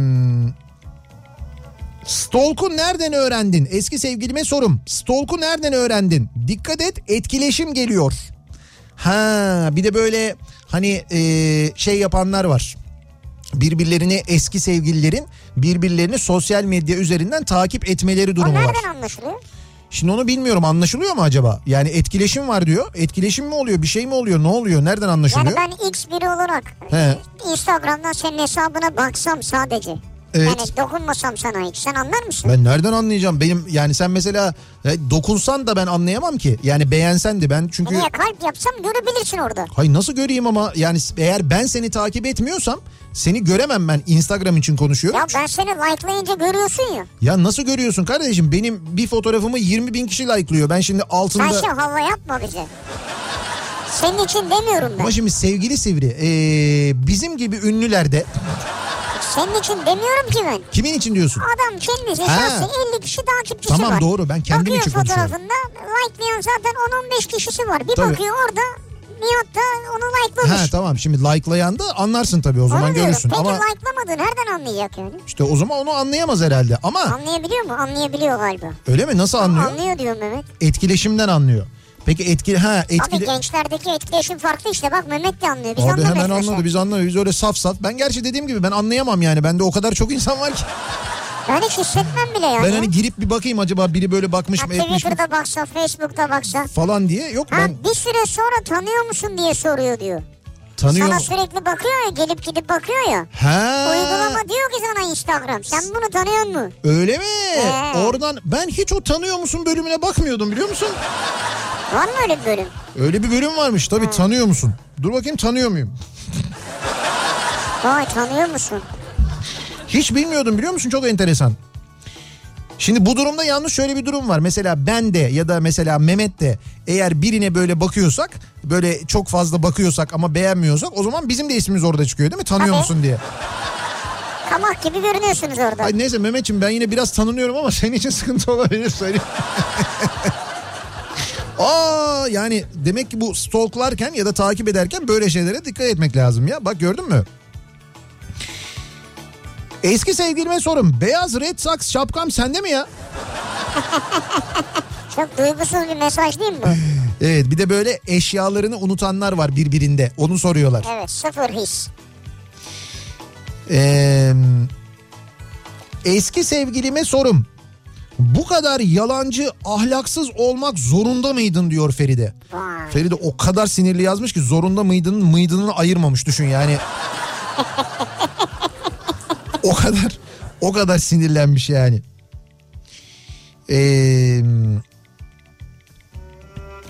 S1: Stalk'u nereden öğrendin? Eski sevgilime sorum. Stalk'u nereden öğrendin? Dikkat et etkileşim geliyor. Ha bir de böyle hani ee, şey yapanlar var. Birbirlerini eski sevgililerin birbirlerini sosyal medya üzerinden takip etmeleri
S2: O
S1: durumu var.
S2: nereden anlaşılıyor?
S1: Şimdi onu bilmiyorum anlaşılıyor mu acaba? Yani etkileşim var diyor. Etkileşim mi oluyor? Bir şey mi oluyor? Ne oluyor? Nereden anlaşılıyor?
S2: Yani ben X biri olarak
S1: He.
S2: Instagram'dan senin hesabına baksam sadece.
S1: Evet.
S2: Yani dokunmasam sana hiç. Sen anlar mısın?
S1: Ben nereden anlayacağım? Benim yani sen mesela e, dokunsan da ben anlayamam ki. Yani beğensen de ben çünkü
S2: Niye kalp yapsam görebilirsin orada.
S1: hay nasıl göreyim ama yani eğer ben seni takip etmiyorsam seni göremem ben Instagram için konuşuyorum.
S2: Ya ben seni likelayınca görüyorsun ya.
S1: Ya nasıl görüyorsun kardeşim? Benim bir fotoğrafımı 20 bin kişi like'lıyor. Ben şimdi altında...
S2: Sen şey hava yapma bize. Senin için demiyorum ben.
S1: Ama şimdi sevgili Sivri ee, bizim gibi ünlülerde
S2: Senin için demiyorum ki ben.
S1: kimin için diyorsun?
S2: Adam kendisi
S1: Ha.
S2: şahsi 50 kişi takipçisi
S1: Tamam,
S2: var.
S1: doğru, ben kendim
S2: bakıyor
S1: için konuşuyorum.
S2: fotoğrafında likelayan zaten 10-15 kişisi var. Bir
S1: Tabii.
S2: bakıyor orada Nihat da onu likelamış.
S1: Ha tamam şimdi like'layan da anlarsın tabii o zaman
S2: Onu
S1: görürsün.
S2: Peki
S1: Ama
S2: likelamadın nereden anlayacak yani?
S1: işte o zaman onu anlayamaz herhalde. Ama
S2: Anlayabiliyor mu? Anlayabiliyor galiba.
S1: öyle mi? Nasıl anlıyor?
S2: Anlıyor diyor Mehmet.
S1: Etkileşimden anlıyor. Peki etki ha
S2: Abi
S1: etkili
S2: gençlerdeki etkileşim farklı işte bak Mehmet de anlıyor. Biz
S1: Abi hemen
S2: mesela.
S1: anladı biz anlamıyoruz biz öyle saf saf. Ben gerçi dediğim gibi ben anlayamam yani. Bende o kadar çok insan var ki.
S2: Ben hiç hissetmem bile yani.
S1: Ben hani girip bir bakayım acaba biri böyle bakmış
S2: ha,
S1: mı etmiş mi
S2: Twitter'da baksa, Facebook'ta baksa.
S1: falan diye. Yok
S2: Ha,
S1: ben
S2: bir süre sonra tanıyor musun diye soruyor diyor.
S1: tanıyor.
S2: Sana sürekli bakıyor ya gelip gidip bakıyor ya.
S1: Ha.
S2: Uygulama diyor ki sana Instagram sen bunu tanıyor musun?
S1: Öyle mi?
S2: He.
S1: Oradan ben hiç o tanıyor musun bölümüne bakmıyordum biliyor musun?
S2: Var mı öyle bir bölüm?
S1: Öyle bir bölüm varmış tabii tanıyor musun? Dur bakayım tanıyor muyum?
S2: Vay tanıyor musun?
S1: Hiç bilmiyordum biliyor musun? Çok enteresan. Şimdi bu durumda yalnız şöyle bir durum var. Mesela ben de ya da mesela Mehmet de eğer birine böyle bakıyorsak böyle çok fazla bakıyorsak ama beğenmiyorsak o zaman bizim de ismimiz orada çıkıyor değil mi? Tanıyor
S2: Tabii.
S1: musun diye.
S2: Kamak gibi görünüyorsunuz orada.
S1: Ay neyse Mehmetciğim ben yine biraz tanınıyorum ama senin için sıkıntı olabilir söyleyeyim. Aa yani demek ki bu stalklarken ya da takip ederken böyle şeylere dikkat etmek lazım ya. Bak gördün mü? Eski sevgilime sorum. Beyaz Red Sox şapkam sende mi ya?
S2: Çok duygusuz bir mesaj değil mi bu?
S1: Evet bir de böyle eşyalarını unutanlar var birbirinde. Onu soruyorlar.
S2: evet sıfır his.
S1: Ee, eski sevgilime sorum. Bu kadar yalancı, ahlaksız olmak zorunda mıydın diyor Feride.
S2: Vay.
S1: Feride o kadar sinirli yazmış ki zorunda mıydın mıydını ayırmamış düşün yani. o kadar o kadar sinirlenmiş yani. Ee,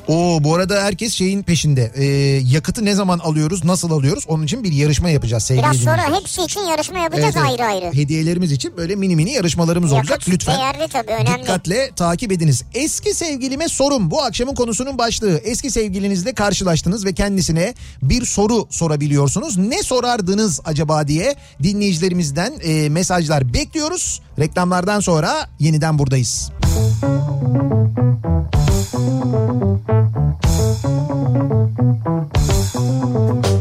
S1: o bu arada herkes şeyin peşinde. Ee, yakıtı ne zaman alıyoruz, nasıl alıyoruz? Onun için bir yarışma yapacağız sevgili
S2: Biraz
S1: dinleyiciler.
S2: sonra hepsi için yarışma yapacağız
S1: Evet, evet.
S2: ayrı ayrı.
S1: Hediyelerimiz için böyle mini mini yarışmalarımız olacak.
S2: Yakıt
S1: Lütfen
S2: değerli tabii önemli.
S1: dikkatle takip ediniz. Eski sevgilime sorum bu akşamın konusunun başlığı. Eski sevgilinizle karşılaştınız ve kendisine bir soru sorabiliyorsunuz. Ne sorardınız acaba diye dinleyicilerimizden e, mesajlar bekliyoruz. Reklamlardan sonra yeniden buradayız. Kafa Radyo'da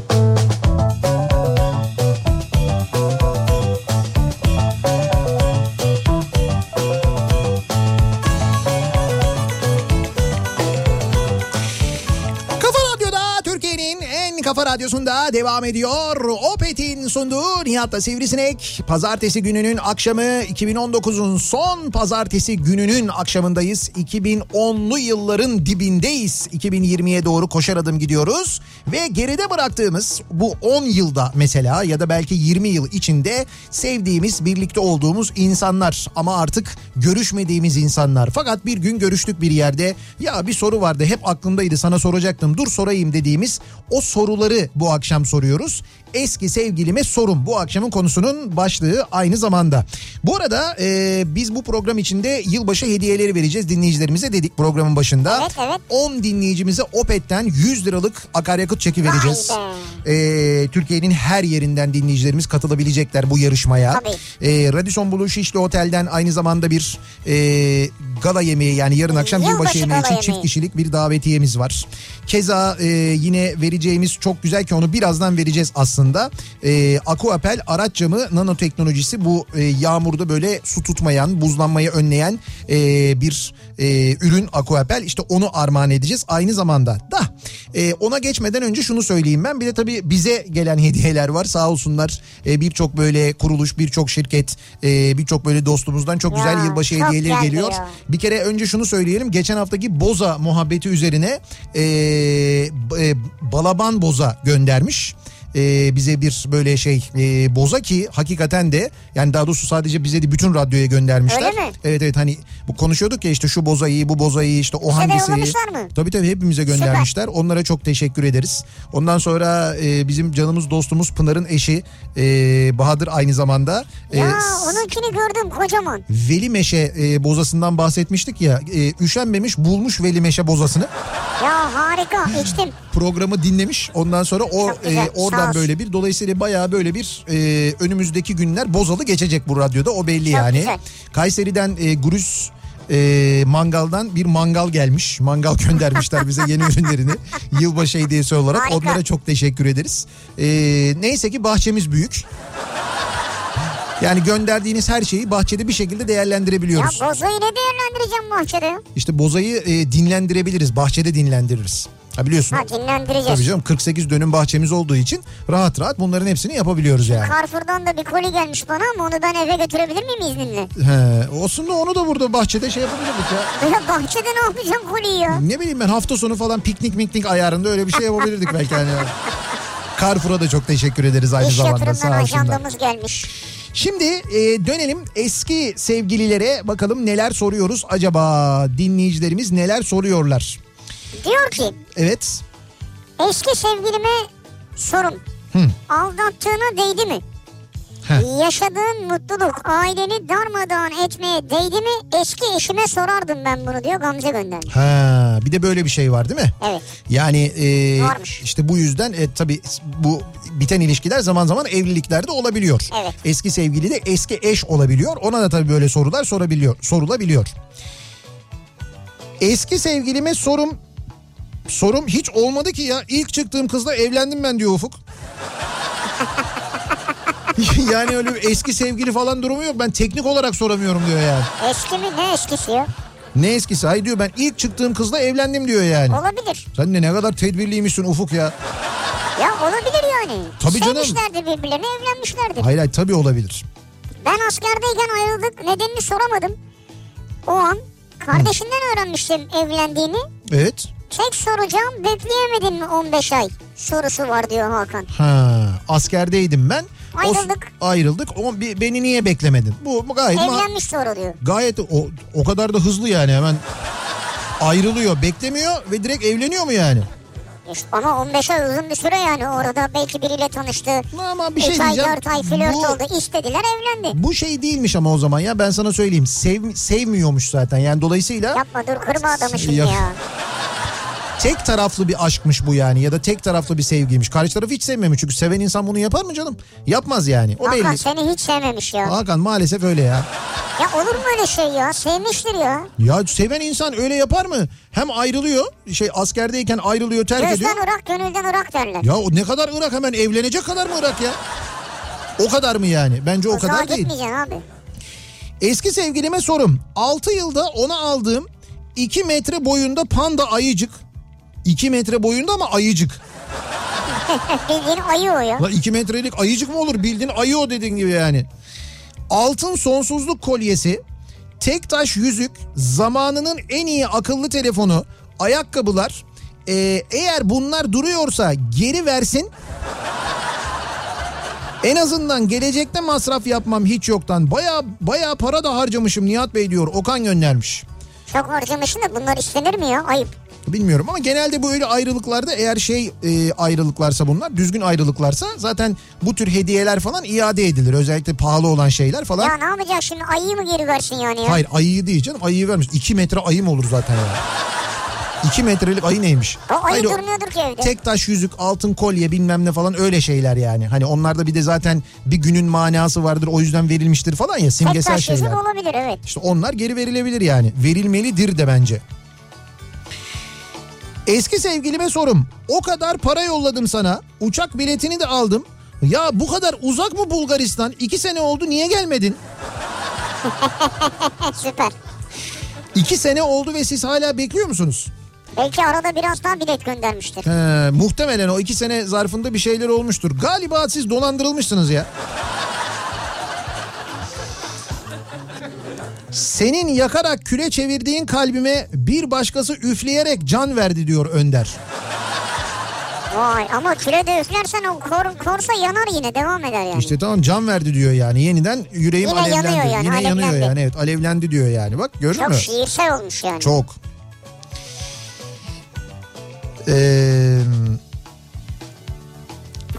S1: kafa Radyosu'nda devam ediyor. Opet'in sunduğu Nihat'la Sivrisinek. Pazartesi gününün akşamı 2019'un son pazartesi gününün akşamındayız. 2010'lu yılların dibindeyiz. 2020'ye doğru koşar adım gidiyoruz. Ve geride bıraktığımız bu 10 yılda mesela ya da belki 20 yıl içinde sevdiğimiz, birlikte olduğumuz insanlar ama artık görüşmediğimiz insanlar. Fakat bir gün görüştük bir yerde. Ya bir soru vardı hep aklımdaydı sana soracaktım. Dur sorayım dediğimiz o soruları bu akşam soruyoruz. Eski sevgilime sorum bu akşamın konusunun başlığı aynı zamanda. Bu arada e, biz bu program içinde yılbaşı hediyeleri vereceğiz dinleyicilerimize dedik programın başında.
S2: Evet, evet.
S1: 10 dinleyicimize Opet'ten 100 liralık akaryakıt çeki vereceğiz. E, Türkiye'nin her yerinden dinleyicilerimiz katılabilecekler bu yarışmaya.
S2: Tabii.
S1: E, Radisson Bulu Şişli Otel'den aynı zamanda bir e, gala yemeği yani yarın akşam
S2: Yılbaşı
S1: yılbaşı yemeği için çift
S2: yemeği.
S1: kişilik bir davetiyemiz var. Keza e, yine vereceğimiz çok güzel ki onu birazdan vereceğiz aslında. E, Aquapel araç camı nanoteknolojisi bu e, yağmurda böyle su tutmayan, buzlanmayı önleyen e, bir e, ürün Aquapel. İşte onu armağan edeceğiz aynı zamanda. Da e, ona geçmeden önce şunu söyleyeyim ben. Bir de tabii bize gelen hediyeler var sağ olsunlar. E, birçok böyle kuruluş, birçok şirket, e, birçok böyle dostumuzdan çok
S2: Ya,
S1: güzel yılbaşı
S2: çok
S1: hediyeleri geliyor.
S2: ya.
S1: Bir kere önce şunu söyleyelim. Geçen haftaki boza muhabbeti üzerine e, e, Balaban Boza göndermiş. E, bize bir böyle şey e, boza ki hakikaten de yani daha doğrusu sadece bize de bütün radyoya göndermişler.
S2: Öyle mi?
S1: Evet evet hani bu konuşuyorduk ya işte şu boza iyi bu boza iyi işte o
S2: Bize de
S1: hangisi iyi.
S2: mı?
S1: Tabii tabii hepimize göndermişler. Onlara çok teşekkür ederiz. Ondan sonra e, bizim canımız dostumuz Pınar'ın eşi e, Bahadır aynı zamanda. e,
S2: Ya onunkini gördüm kocaman.
S1: Veli Meşe e, bozasından bahsetmiştik ya. E, üşenmemiş bulmuş Veli Meşe bozasını.
S2: Ya harika içtim.
S1: Programı dinlemiş. Ondan sonra o e, oradan
S2: olsun.
S1: böyle bir dolayısıyla bayağı böyle bir e, önümüzdeki günler bozalı geçecek bu radyoda. O belli
S2: Çok
S1: yani.
S2: güzel.
S1: Kayseri'den e, Gurus e, mangaldan bir mangal gelmiş. Mangal göndermişler bize yeni ürünlerini yılbaşı hediyesi olarak.
S2: Harika.
S1: Onlara çok teşekkür ederiz. E, neyse ki bahçemiz büyük. Yani gönderdiğiniz her şeyi bahçede bir şekilde
S2: Ya
S1: değerlendirebiliyoruz.
S2: bozoyu ne değerlendireceğim bahçede ya?
S1: İşte bozayı e, dinlendirebiliriz. Bahçede dinlendiririz. Ha biliyorsun.
S2: Ha dinlendireceğiz.
S1: Tabii canım 48 dönüm bahçemiz olduğu için rahat rahat bunların hepsini yapabiliyoruz yani.
S2: Carrefour'dan da bir koli gelmiş bana ama onu ben eve götürebilir miyim izninle?
S1: He, olsun da onu da burada bahçede şey yapabilirdik ya.
S2: Ya bahçede ne yapacağım koliyi ya?
S1: Ne bileyim ben hafta sonu falan piknik miknik ayarında öyle bir şey yapabilirdik belki hani. Carrefour'a da çok teşekkür ederiz aynı
S2: İş
S1: zamanda sağ
S2: ajandamız gelmiş.
S1: Şimdi e, dönelim eski sevgililere bakalım neler soruyoruz acaba dinleyicilerimiz neler soruyorlar.
S2: Diyor ki
S1: Evet.
S2: eski sevgilime sorun. Aldattığına değdi mi?
S1: Heh.
S2: Yaşadığın mutluluk aileni darmadağın etmeye değdi mi? Eski eşime sorardım ben bunu diyor Gamze göndermiş.
S1: Ha, bir de böyle bir şey var değil mi?
S2: Evet.
S1: Yani e,
S2: Varmış.
S1: işte bu yüzden e, tabii bu biten ilişkiler zaman zaman evliliklerde olabiliyor.
S2: Evet.
S1: Eski sevgili de eski eş olabiliyor. Ona da tabii böyle sorular sorabiliyor, sorulabiliyor. Eski sevgilime sorum sorum hiç olmadı ki ya. İlk çıktığım kızla evlendim ben diyor Ufuk. yani öyle eski sevgili falan durumu yok. Ben teknik olarak soramıyorum diyor yani.
S2: Eski mi ne eskisi ya?
S1: Ne eskisi? Hayır diyor ben ilk çıktığım kızla evlendim diyor yani.
S2: Olabilir.
S1: Sen de ne kadar tedbirliymişsin Ufuk ya.
S2: Ya olabilir yani.
S1: Tabii canım.
S2: Sevmişlerdir birbirlerini evlenmişlerdir.
S1: Hayır hayır tabii olabilir.
S2: Ben askerdeyken ayrıldık nedenini soramadım. O an kardeşinden öğrenmiştim evlendiğini.
S1: Evet.
S2: Tek soracağım bekleyemedin mi 15 ay sorusu var diyor Hakan.
S1: Ha, askerdeydim ben. O-
S2: Ayrıldık.
S1: ayrıldık. O beni niye beklemedin? Bu, bu gayet
S2: Evlenmiş soru diyor.
S1: gayet o o kadar da hızlı yani hemen ayrılıyor, beklemiyor ve direkt evleniyor mu yani?
S2: İşte ama 15 ay uzun bir süre yani orada belki biriyle tanıştı.
S1: Ama bir şey
S2: 3 ay
S1: diyeceğim.
S2: 4 ay flört
S1: Bu-
S2: oldu istediler evlendi.
S1: Bu şey değilmiş ama o zaman ya ben sana söyleyeyim. Sev, sevmiyormuş zaten. Yani dolayısıyla
S2: Yapma dur kırma adamı şimdi
S1: Ya-
S2: ya.
S1: tek taraflı bir aşkmış bu yani ya da tek taraflı bir sevgiymiş. Karşı tarafı hiç sevmemiş çünkü seven insan bunu yapar mı canım? Yapmaz yani. O
S2: Hakan
S1: belli.
S2: seni hiç sevmemiş ya.
S1: Hakan maalesef öyle ya.
S2: Ya olur mu öyle şey ya? Sevmiştir ya.
S1: Ya seven insan öyle yapar mı? Hem ayrılıyor, şey askerdeyken ayrılıyor, terk ediyor.
S2: Gözden ırak gönülden ırak derler.
S1: Ya o ne kadar Irak hemen evlenecek kadar mı Irak ya? O kadar mı yani? Bence o
S2: Uzağa
S1: kadar değil.
S2: abi.
S1: Eski sevgilime sorum. 6 yılda ona aldığım 2 metre boyunda panda ayıcık. 2 metre boyunda ama ayıcık.
S2: Bildiğin ayı o ya.
S1: La 2 metrelik ayıcık mı olur bildiğin ayı o dediğin gibi yani. Altın sonsuzluk kolyesi, tek taş yüzük, zamanının en iyi akıllı telefonu, ayakkabılar. Ee, eğer bunlar duruyorsa geri versin. En azından gelecekte masraf yapmam hiç yoktan. Baya baya para da harcamışım Nihat Bey diyor. Okan göndermiş.
S2: Çok harcamışsın da bunlar istenir mi ya? Ayıp.
S1: Bilmiyorum ama genelde böyle ayrılıklarda eğer şey e, ayrılıklarsa bunlar düzgün ayrılıklarsa zaten bu tür hediyeler falan iade edilir. Özellikle pahalı olan şeyler falan.
S2: Ya ne yapacak şimdi ayıyı mı geri versin yani ya?
S1: Hayır ayıyı değil canım ayıyı vermiş. 2 metre ayı mı olur zaten ya? 2 metrelik ayı neymiş?
S2: O ayı
S1: Hayır,
S2: durmuyordur ki evde.
S1: Tek taş yüzük, altın kolye bilmem ne falan öyle şeyler yani. Hani onlarda bir de zaten bir günün manası vardır o yüzden verilmiştir falan ya
S2: Tek
S1: simgesel
S2: taş
S1: şeyler.
S2: yüzük olabilir evet.
S1: İşte onlar geri verilebilir yani. Verilmelidir de bence. Eski sevgilime sorum. O kadar para yolladım sana. Uçak biletini de aldım. Ya bu kadar uzak mı Bulgaristan? İki sene oldu niye gelmedin?
S2: Süper.
S1: İki sene oldu ve siz hala bekliyor musunuz?
S2: Belki arada biraz daha bilet göndermiştir.
S1: He, muhtemelen o iki sene zarfında bir şeyler olmuştur. Galiba siz dolandırılmışsınız ya. Senin yakarak küle çevirdiğin kalbime bir başkası üfleyerek can verdi diyor Önder.
S2: Vay ama küre de üflersen o kor, korsa yanar yine devam eder yani.
S1: İşte tamam can verdi diyor yani. Yeniden yüreğim
S2: Yine
S1: alevlendi.
S2: yanıyor yani,
S1: Yine yanıyor
S2: alevlendi.
S1: yani. Evet alevlendi diyor yani. Bak gördün
S2: Çok
S1: mü?
S2: şiirsel olmuş yani.
S1: Çok. Ee,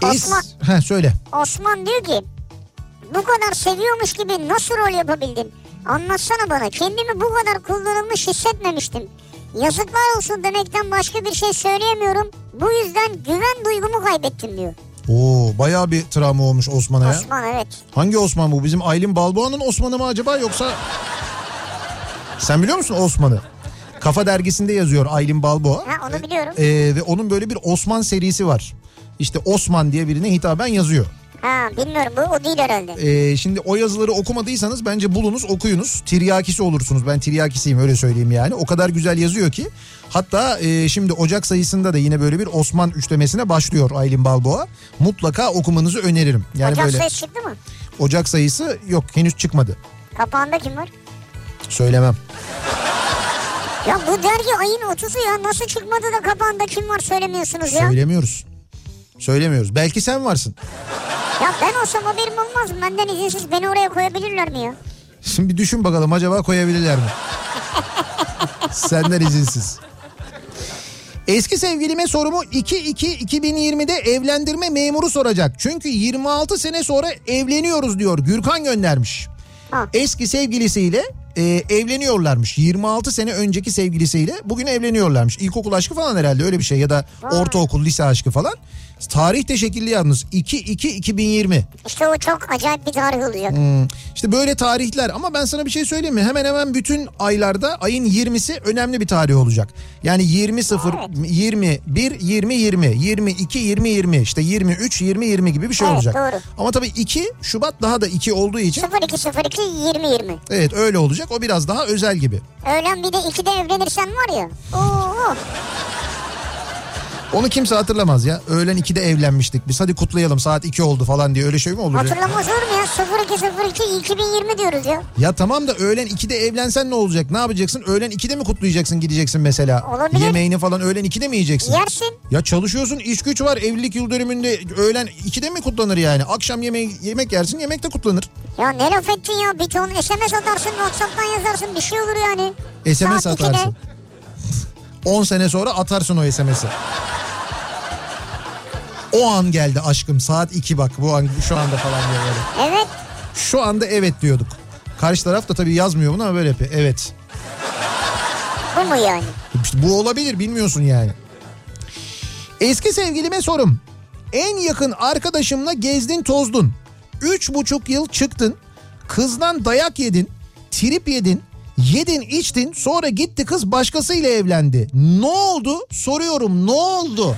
S2: Osman.
S1: Heh, söyle.
S2: Osman diyor ki bu kadar seviyormuş gibi nasıl rol yapabildin? Anlatsana bana kendimi bu kadar kullanılmış hissetmemiştim. Yazıklar olsun demekten başka bir şey söyleyemiyorum. Bu yüzden güven duygumu kaybettim diyor.
S1: Oo bayağı bir travma olmuş Osman'a ya.
S2: Osman evet.
S1: Hangi Osman bu? Bizim Aylin Balboğa'nın Osman'ı mı acaba yoksa... Sen biliyor musun Osman'ı? Kafa dergisinde yazıyor Aylin Balboğa.
S2: Ha onu biliyorum.
S1: Ee, ve onun böyle bir Osman serisi var. İşte Osman diye birine hitaben yazıyor.
S2: Ha bilmiyorum bu o değil herhalde.
S1: Ee, şimdi o yazıları okumadıysanız bence bulunuz okuyunuz. Tiryakisi olursunuz. Ben tiryakisiyim öyle söyleyeyim yani. O kadar güzel yazıyor ki. Hatta e, şimdi Ocak sayısında da yine böyle bir Osman üçlemesine başlıyor Aylin Balboğa. Mutlaka okumanızı öneririm. Yani
S2: Ocak
S1: böyle
S2: ses çıktı mı?
S1: Ocak sayısı yok henüz çıkmadı.
S2: Kapağında kim var?
S1: Söylemem.
S2: Ya bu dergi ayın 30'u ya nasıl çıkmadı da kapağında kim var söylemiyorsunuz ya?
S1: Söylemiyoruz. Söylemiyoruz. Belki sen varsın.
S2: Ya ben olsam haberim olmaz mı? Benden izinsiz beni oraya koyabilirler mi ya?
S1: Şimdi bir düşün bakalım acaba koyabilirler mi? Senden izinsiz. Eski sevgilime sorumu 2-2-2020'de evlendirme memuru soracak. Çünkü 26 sene sonra evleniyoruz diyor. Gürkan göndermiş.
S2: Ha.
S1: Eski sevgilisiyle e, evleniyorlarmış. 26 sene önceki sevgilisiyle bugün evleniyorlarmış. İlkokul aşkı falan herhalde öyle bir şey ya da ortaokul lise aşkı falan. Tarih de şekilli yalnız 2-2-2020.
S2: İşte o çok acayip bir tarih olacak.
S1: Hmm, İşte böyle tarihler ama ben sana bir şey söyleyeyim mi? Hemen hemen bütün aylarda ayın 20'si önemli bir tarih olacak. Yani 20 0
S2: Evet.
S1: 21 20 20 22 20 20 işte 23 20 20 gibi bir şey
S2: Evet,
S1: olacak.
S2: doğru.
S1: Ama tabii 2 Şubat daha da 2 olduğu için
S2: 0202 20 20.
S1: evet öyle olacak. O biraz daha özel gibi.
S2: Öğlen bir de 2'de evlenirsen var ya. Oo.
S1: Onu kimse hatırlamaz ya. Öğlen 2'de evlenmiştik biz. Hadi kutlayalım saat 2 oldu falan diye öyle şey mi olur? ya?
S2: Hatırlamaz olur mu ya? 0202 2020 diyoruz ya.
S1: Ya tamam da öğlen 2'de evlensen ne olacak? Ne yapacaksın? Öğlen 2'de mi kutlayacaksın gideceksin mesela?
S2: Olabilir.
S1: Yemeğini falan öğlen 2'de mi yiyeceksin?
S2: Yersin.
S1: Ya çalışıyorsun iş güç var evlilik yıl dönümünde öğlen 2'de mi kutlanır yani? Akşam yemeği, yemek yersin yemekte kutlanır.
S2: Ya ne laf ettin ya? Bir ton SMS atarsın, Whatsapp'tan yazarsın bir şey olur yani.
S1: SMS
S2: Saat 2'de.
S1: Atarsın. 10 sene sonra atarsın o SMS'i. O an geldi aşkım saat 2 bak bu an şu anda falan diye böyle.
S2: Evet.
S1: Şu anda evet diyorduk. Karşı taraf da tabii yazmıyor bunu ama böyle yapıyor. Evet.
S2: Bu mu yani?
S1: İşte bu olabilir bilmiyorsun yani. Eski sevgilime sorum. En yakın arkadaşımla gezdin tozdun. Üç buçuk yıl çıktın. Kızdan dayak yedin. Trip yedin. Yedin içtin sonra gitti kız başkasıyla evlendi. Ne oldu? Soruyorum ne oldu?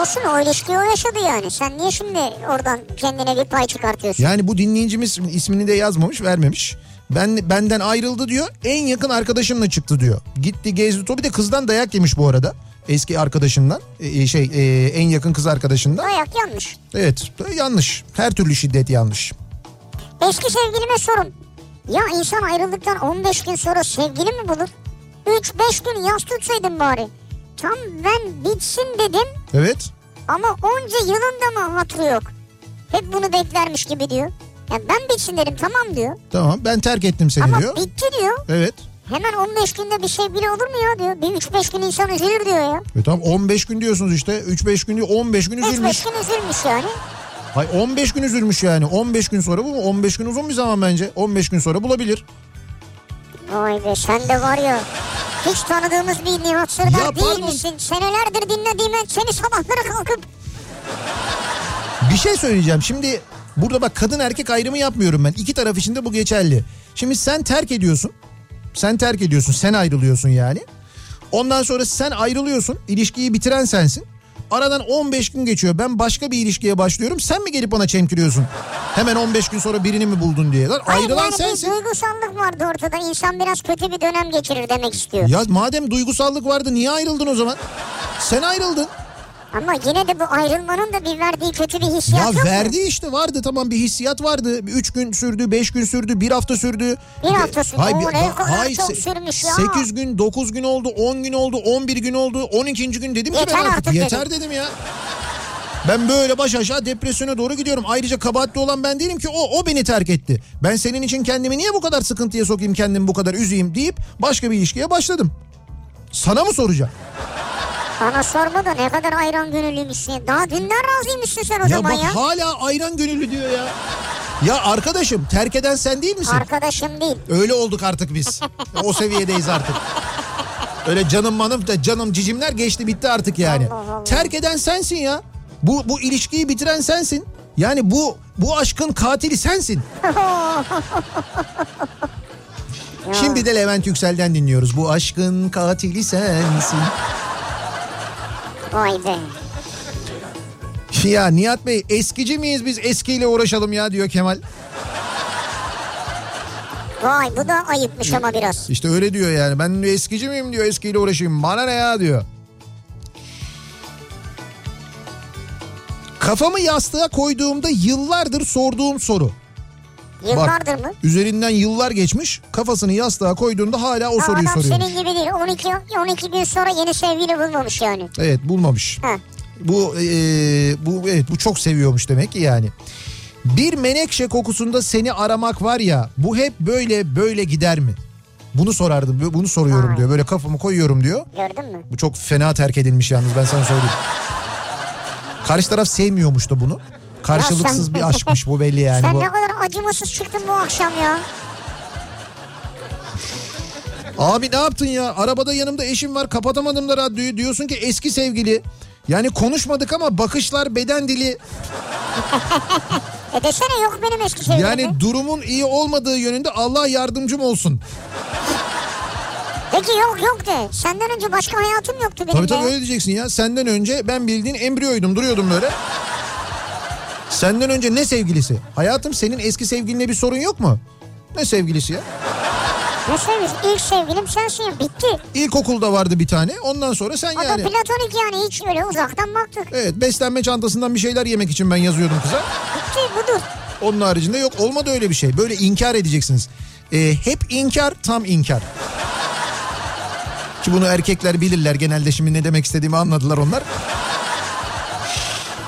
S2: Olsun o ilişkiyi o yaşadı yani. Sen niye şimdi oradan kendine bir pay çıkartıyorsun?
S1: Yani bu dinleyicimiz ismini de yazmamış vermemiş. Ben benden ayrıldı diyor. En yakın arkadaşımla çıktı diyor. Gitti gezdi. Tabii de kızdan dayak yemiş bu arada. Eski arkadaşından e, şey e, en yakın kız arkadaşından.
S2: Dayak yanlış.
S1: Evet yanlış. Her türlü şiddet yanlış.
S2: Eski sevgilime sorun. Ya insan ayrıldıktan 15 gün sonra sevgili mi bulur? 3-5 gün yas tutsaydın bari. Tam ben bitsin dedim
S1: Evet.
S2: ama onca yılın da mı hatırı yok? Hep bunu beklermiş gibi diyor. Ya ben bitsin dedim tamam diyor.
S1: Tamam ben terk ettim seni
S2: Ama
S1: diyor.
S2: bitti diyor.
S1: Evet.
S2: Hemen 15 günde bir sevgili olur mu ya diyor. Bir 3-5 gün insan üzülür diyor ya.
S1: E tamam 15 gün diyorsunuz işte. 3-5 gün diyor 15 gün üzülmüş.
S2: 3-5 gün üzülmüş yani.
S1: Hay 15 gün üzülmüş yani. 15 gün sonra bu mu? 15 gün uzun bir zaman bence. 15 gün sonra bulabilir.
S2: Vay be sen de var ya. Hiç tanıdığımız bir Nihat Sırdar
S1: Ya
S2: değil
S1: pardon.
S2: Senelerdir dinlediğime seni sabahları kalkıp
S1: Bir şey söyleyeceğim. Şimdi burada bak kadın erkek ayrımı yapmıyorum ben. İki taraf için de bu geçerli. Şimdi sen terk ediyorsun. Sen terk ediyorsun. Sen ayrılıyorsun yani. Ondan sonra sen ayrılıyorsun. İlişkiyi bitiren sensin. Aradan 15 gün geçiyor. Ben başka bir ilişkiye başlıyorum. Sen mi gelip bana çemkiriyorsun? Hemen 15 gün sonra birini mi buldun diye. Lan
S2: Hayır
S1: ayrılan
S2: yani
S1: sensin.
S2: bir duygusallık vardı ortada. İnsan biraz kötü bir dönem geçirir demek istiyor.
S1: Ya madem duygusallık vardı niye ayrıldın o zaman? Sen ayrıldın.
S2: Ama yine de bu ayrılmanın da bir verdiği kötü bir hissiyat
S1: Ya
S2: yok mu?
S1: verdi işte vardı tamam bir hissiyat vardı. Üç gün sürdü, beş gün sürdü, bir hafta sürdü.
S2: Bir hafta sürdü.
S1: Hayır, bir-
S2: ne kadar
S1: hayır,
S2: çok sürmüş ya.
S1: Sekiz gün, dokuz gün oldu, on gün oldu, on bir gün oldu, on ikinci gün dedim ki
S2: Yeter
S1: ben artık,
S2: artık
S1: yeter dedim. ya. Ben böyle baş aşağı depresyona doğru gidiyorum. Ayrıca kabahatli olan ben değilim ki o o beni terk etti. Ben senin için kendimi niye bu kadar sıkıntıya sokayım, kendimi bu kadar üzeyim deyip başka bir ilişkiye başladım. Sana mı soracağım?
S2: Bana sorma da ne kadar ayran gönüllüymüşsün. Daha dünden razıymışsın sen o
S1: Ya
S2: zaman
S1: bak
S2: ya.
S1: hala ayran gönüllü diyor ya. Ya arkadaşım terk eden sen değil misin?
S2: Arkadaşım değil.
S1: Öyle olduk artık biz. O seviyedeyiz artık. Öyle canım manım da canım cicimler geçti bitti artık yani.
S2: Allah Allah.
S1: Terk eden sensin ya. Bu bu ilişkiyi bitiren sensin. Yani bu bu aşkın katili sensin. Şimdi de Levent Yüksel'den dinliyoruz. Bu aşkın katili sensin.
S2: Vay be.
S1: Ya Nihat Bey eskici miyiz biz eskiyle uğraşalım ya diyor Kemal.
S2: Vay bu da ayıpmış ama biraz.
S1: İşte öyle diyor yani. Ben eskici miyim diyor eskiyle uğraşayım. Bana ne ya diyor. Kafamı yastığa koyduğumda yıllardır sorduğum soru.
S2: Yıllardır mı?
S1: Üzerinden yıllar geçmiş. Kafasını yastığa koyduğunda hala o
S2: Ha,
S1: soruyu
S2: adam
S1: soruyor.
S2: senin gibi değil. 12 12 gün sonra yeni sevgili bulmamış yani.
S1: Evet bulmamış.
S2: Ha.
S1: Bu e, bu evet bu çok seviyormuş demek ki yani. Bir menekşe kokusunda seni aramak var ya bu hep böyle böyle gider mi? Bunu sorardım. Bunu soruyorum
S2: Vay.
S1: diyor. Böyle kafamı koyuyorum diyor.
S2: Gördün mü?
S1: Bu çok fena terk edilmiş yalnız ben sana söyleyeyim. Karşı taraf sevmiyormuş da bunu. Karşılıksız
S2: sen-
S1: bir aşkmış bu belli yani.
S2: Sen
S1: bu.
S2: ne kadar acımasız çıktın bu akşam ya.
S1: Abi ne yaptın ya? Arabada yanımda eşim var kapatamadım da radyoyu. Diyorsun ki eski sevgili. Yani konuşmadık ama bakışlar beden dili.
S2: E desene yok benim eski sevgilim.
S1: Yani durumun iyi olmadığı yönünde Allah yardımcım olsun.
S2: Peki yok yok de. Senden önce başka hayatım yoktu benim
S1: Tabii
S2: de.
S1: tabii öyle diyeceksin ya. Senden önce ben bildiğin embriyoydum duruyordum böyle. Senden önce ne sevgilisi? Hayatım senin eski sevgilinle bir sorun yok mu? Ne sevgilisi ya?
S2: Ne sevgilisi? İlk sevgilim sensin ya bitti.
S1: İlkokulda vardı bir tane. Ondan sonra sen
S2: O
S1: yani.
S2: da platonik yani hiç öyle uzaktan baktık.
S1: Evet beslenme çantasından bir şeyler yemek için ben yazıyordum kıza.
S2: Bitti budur.
S1: Onun haricinde yok olmadı öyle bir şey. Böyle inkar edeceksiniz. Ee, hep inkar tam inkar. Ki bunu erkekler bilirler genelde şimdi ne demek istediğimi anladılar onlar.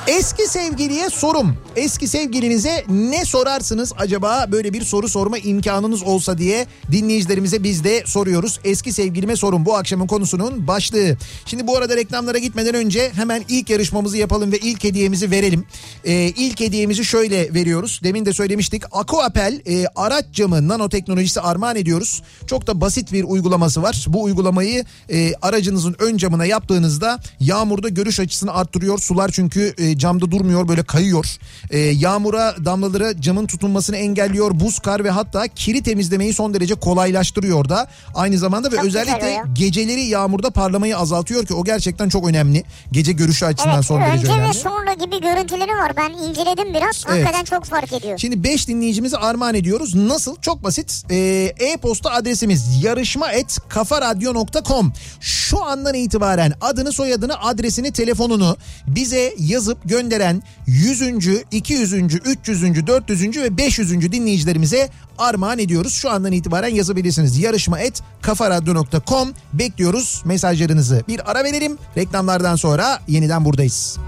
S1: Eski sevgiliye sorum. Eski sevgilinize ne sorarsınız acaba böyle bir soru sorma imkanınız olsa diye dinleyicilerimize biz de soruyoruz. Eski sevgilime sorun bu akşamın konusunun başlığı. Şimdi bu arada reklamlara gitmeden önce hemen ilk yarışmamızı yapalım ve ilk hediyemizi verelim. Ee, ilk hediyemizi şöyle veriyoruz. Demin de söylemiştik. Aquapel e, araç camı nanoteknolojisi armağan ediyoruz. Çok da basit bir uygulaması var. Bu uygulamayı e, aracınızın ön camına yaptığınızda yağmurda görüş açısını arttırıyor. Sular çünkü e, e, camda durmuyor böyle kayıyor. E, yağmura damlaları camın tutunmasını engelliyor. Buz, kar ve hatta kiri temizlemeyi son derece kolaylaştırıyor da. Aynı zamanda ve
S2: Çok
S1: özellikle geceleri yağmurda parlamayı azaltıyor ki o gerçekten çok önemli. Gece görüşü açısından
S2: Evet
S1: son derece
S2: önce
S1: önemli.
S2: ve sonra gibi görüntüleri var. Ben inceledim biraz.
S1: Evet.
S2: Hakikaten çok fark ediyor.
S1: Şimdi 5 dinleyicimize armağan ediyoruz. Nasıl? Çok basit. Ee, E-posta adresimiz yarışma et kafaradyo.com. Şu andan itibaren adını soyadını adresini telefonunu bize yazıp gönderen 100. 200. 300. 400. ve 500. dinleyicilerimize armağan ediyoruz. Şu andan itibaren yazabilirsiniz. Yarışma et kafaradyo.com bekliyoruz mesajlarınızı. Bir ara verelim. Reklamlardan sonra yeniden buradayız.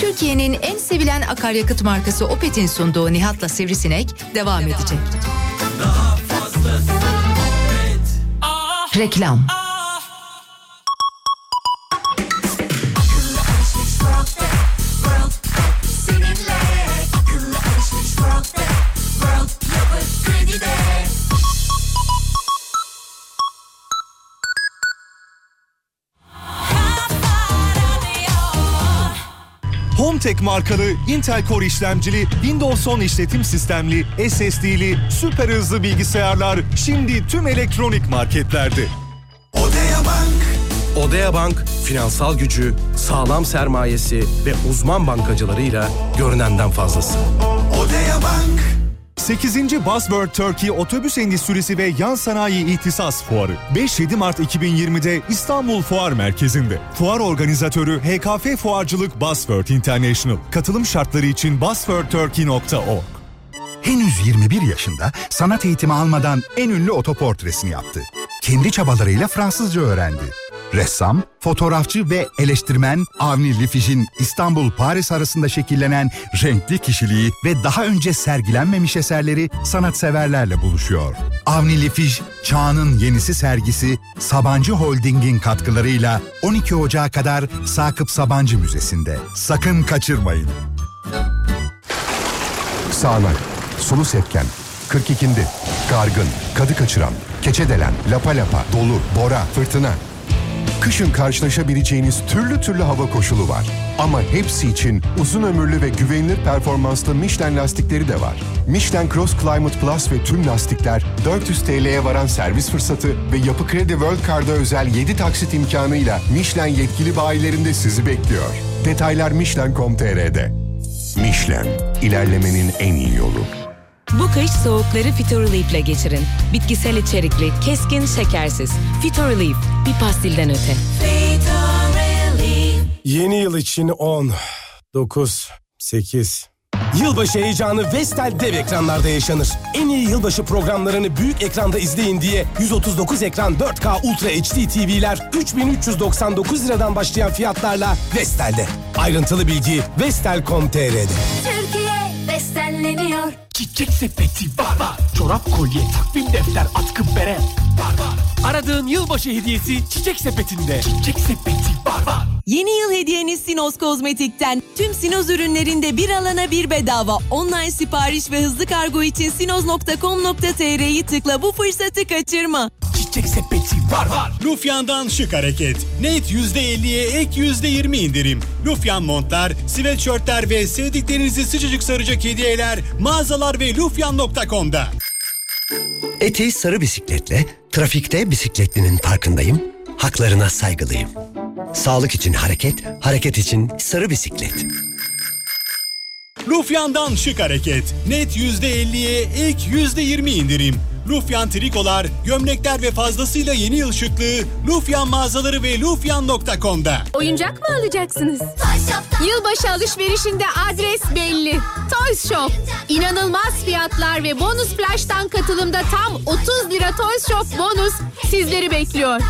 S3: Türkiye'nin en sevilen akaryakıt markası Opet'in sunduğu Nihat'la Sivrisinek devam edecek. Reklam.
S4: Hometek markalı Intel Core işlemcili Windows 10 işletim sistemli SSD'li süper hızlı bilgisayarlar şimdi tüm elektronik marketlerde.
S5: Odea Bank. Odea Bank, finansal gücü, sağlam sermayesi ve uzman bankacılarıyla görünenden fazlası. Odea Bank.
S4: 8. Buzzword Turkey Otobüs Endüstrisi ve Yan Sanayi İhtisas Fuarı 5-7 Mart 2020'de İstanbul Fuar Merkezi'nde. Fuar organizatörü HKF Fuarcılık Buzzword International. Katılım şartları için buzzwordturkey.org.
S6: Henüz 21 yaşında sanat eğitimi almadan en ünlü otoportresini yaptı. Kendi çabalarıyla Fransızca öğrendi. Ressam, fotoğrafçı ve eleştirmen Avni Lifiş'in İstanbul-Paris arasında şekillenen renkli kişiliği ve daha önce sergilenmemiş eserleri sanatseverlerle buluşuyor. Avni Lifiş, Çağının Yenisi sergisi Sabancı Holding'in katkılarıyla 12 Ocağı kadar Sakıp Sabancı Müzesi'nde. Sakın kaçırmayın.
S7: Sağanak, sulu sepken, 42'ndi, gargın, kadı kaçıran, keçedelen, lapa lapa, dolu, bora, fırtına. Kışın karşılaşabileceğiniz türlü türlü hava koşulu var. Ama hepsi için uzun ömürlü ve güvenilir performanslı Michelin lastikleri de var. Michelin Cross Climate Plus ve tüm lastikler 400 TL'ye varan servis fırsatı ve Yapı Kredi World Card'a özel 7 taksit imkanıyla Michelin yetkili bayilerinde sizi bekliyor. Detaylar Michelin.com.tr'de. Michelin, ilerlemenin en iyi yolu.
S8: Bu kış soğukları Fitorilief ile geçirin. Bitkisel içerikli, keskin, şekersiz. Fitorilief, bir pastilden öte.
S9: Yeni yıl için 10, 9, 8. Yılbaşı heyecanı Vestel dev ekranlarda yaşanır. En iyi yılbaşı programlarını büyük ekranda izleyin diye 139 ekran 4K Ultra HD TV'ler 3399 liradan başlayan fiyatlarla Vestel'de. Ayrıntılı bilgi vestel.com.tr'de.
S10: Türkiye bestenleniyor.
S11: Çiçek sepeti var var. Çorap kolye, takvim defter, atkı bere var var. Aradığın yılbaşı hediyesi çiçek sepetinde. Çiçek sepeti var var.
S12: Yeni yıl hediyeniz Sinos Kozmetik'ten. Tüm Sinos ürünlerinde bir alana bir bedava. Online sipariş ve hızlı kargo için sinos.com.tr'yi tıkla bu fırsatı kaçırma.
S11: Çiçek sepeti var var.
S13: Lufyan'dan şık hareket. Net %50'ye ek %20 indirim. Lufyan montlar, sweatshirtler ve sevdiklerinizi sıcacık saracak hediyeler mağazalar ve lufyan.com'da.
S14: Eti sarı bisikletle, trafikte bisikletlinin farkındayım, haklarına saygılıyım. Sağlık için hareket, hareket için sarı bisiklet.
S13: Lufyan'dan şık hareket. Net %50'ye ek %20 indirim. Lufyan trikolar, gömlekler ve fazlasıyla yeni yıl şıklığı Lufyan mağazaları ve lufyan.com'da.
S15: Oyuncak mı alacaksınız? Yılbaşı alışverişinde adres belli. Toys Shop. İnanılmaz fiyatlar ve bonus flash'tan katılımda tam 30 lira Toys Shop bonus sizleri bekliyor.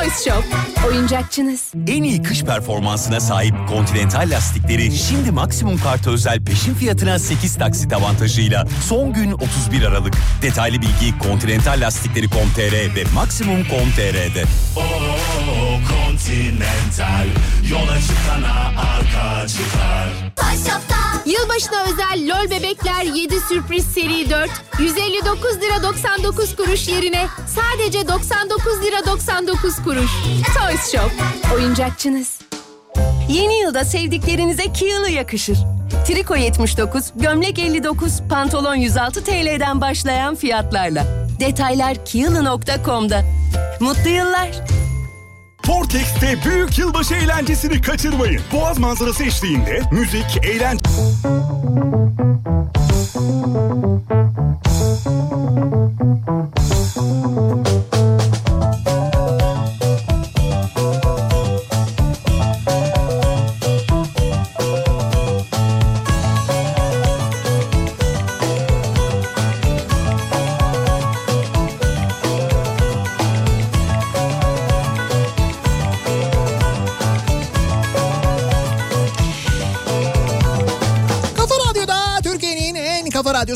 S15: Toys Shop. Oyuncakçınız.
S16: En iyi kış performansına sahip Continental lastikleri şimdi maksimum kartı özel peşin fiyatına 8 taksit avantajıyla son gün 31 Aralık. Detaylı bilgi Continental Lastikleri.com.tr ve Maximum.com.tr'de.
S17: Oo, Continental yola çıkana arka çıkar.
S15: Yılbaşına özel LOL bebekler 7 sürpriz seri 4 159 lira 99 kuruş yerine sadece 99 lira 99 kuruş. Toys Shop. Oyuncakçınız.
S12: Yeni yılda sevdiklerinize Kiyalı yakışır. Triko 79, gömlek 59, pantolon 106 TL'den başlayan fiyatlarla. Detaylar kiyalı.com'da. Mutlu yıllar.
S4: Portex'te büyük yılbaşı eğlencesini kaçırmayın. Boğaz manzarası eşliğinde müzik, eğlence...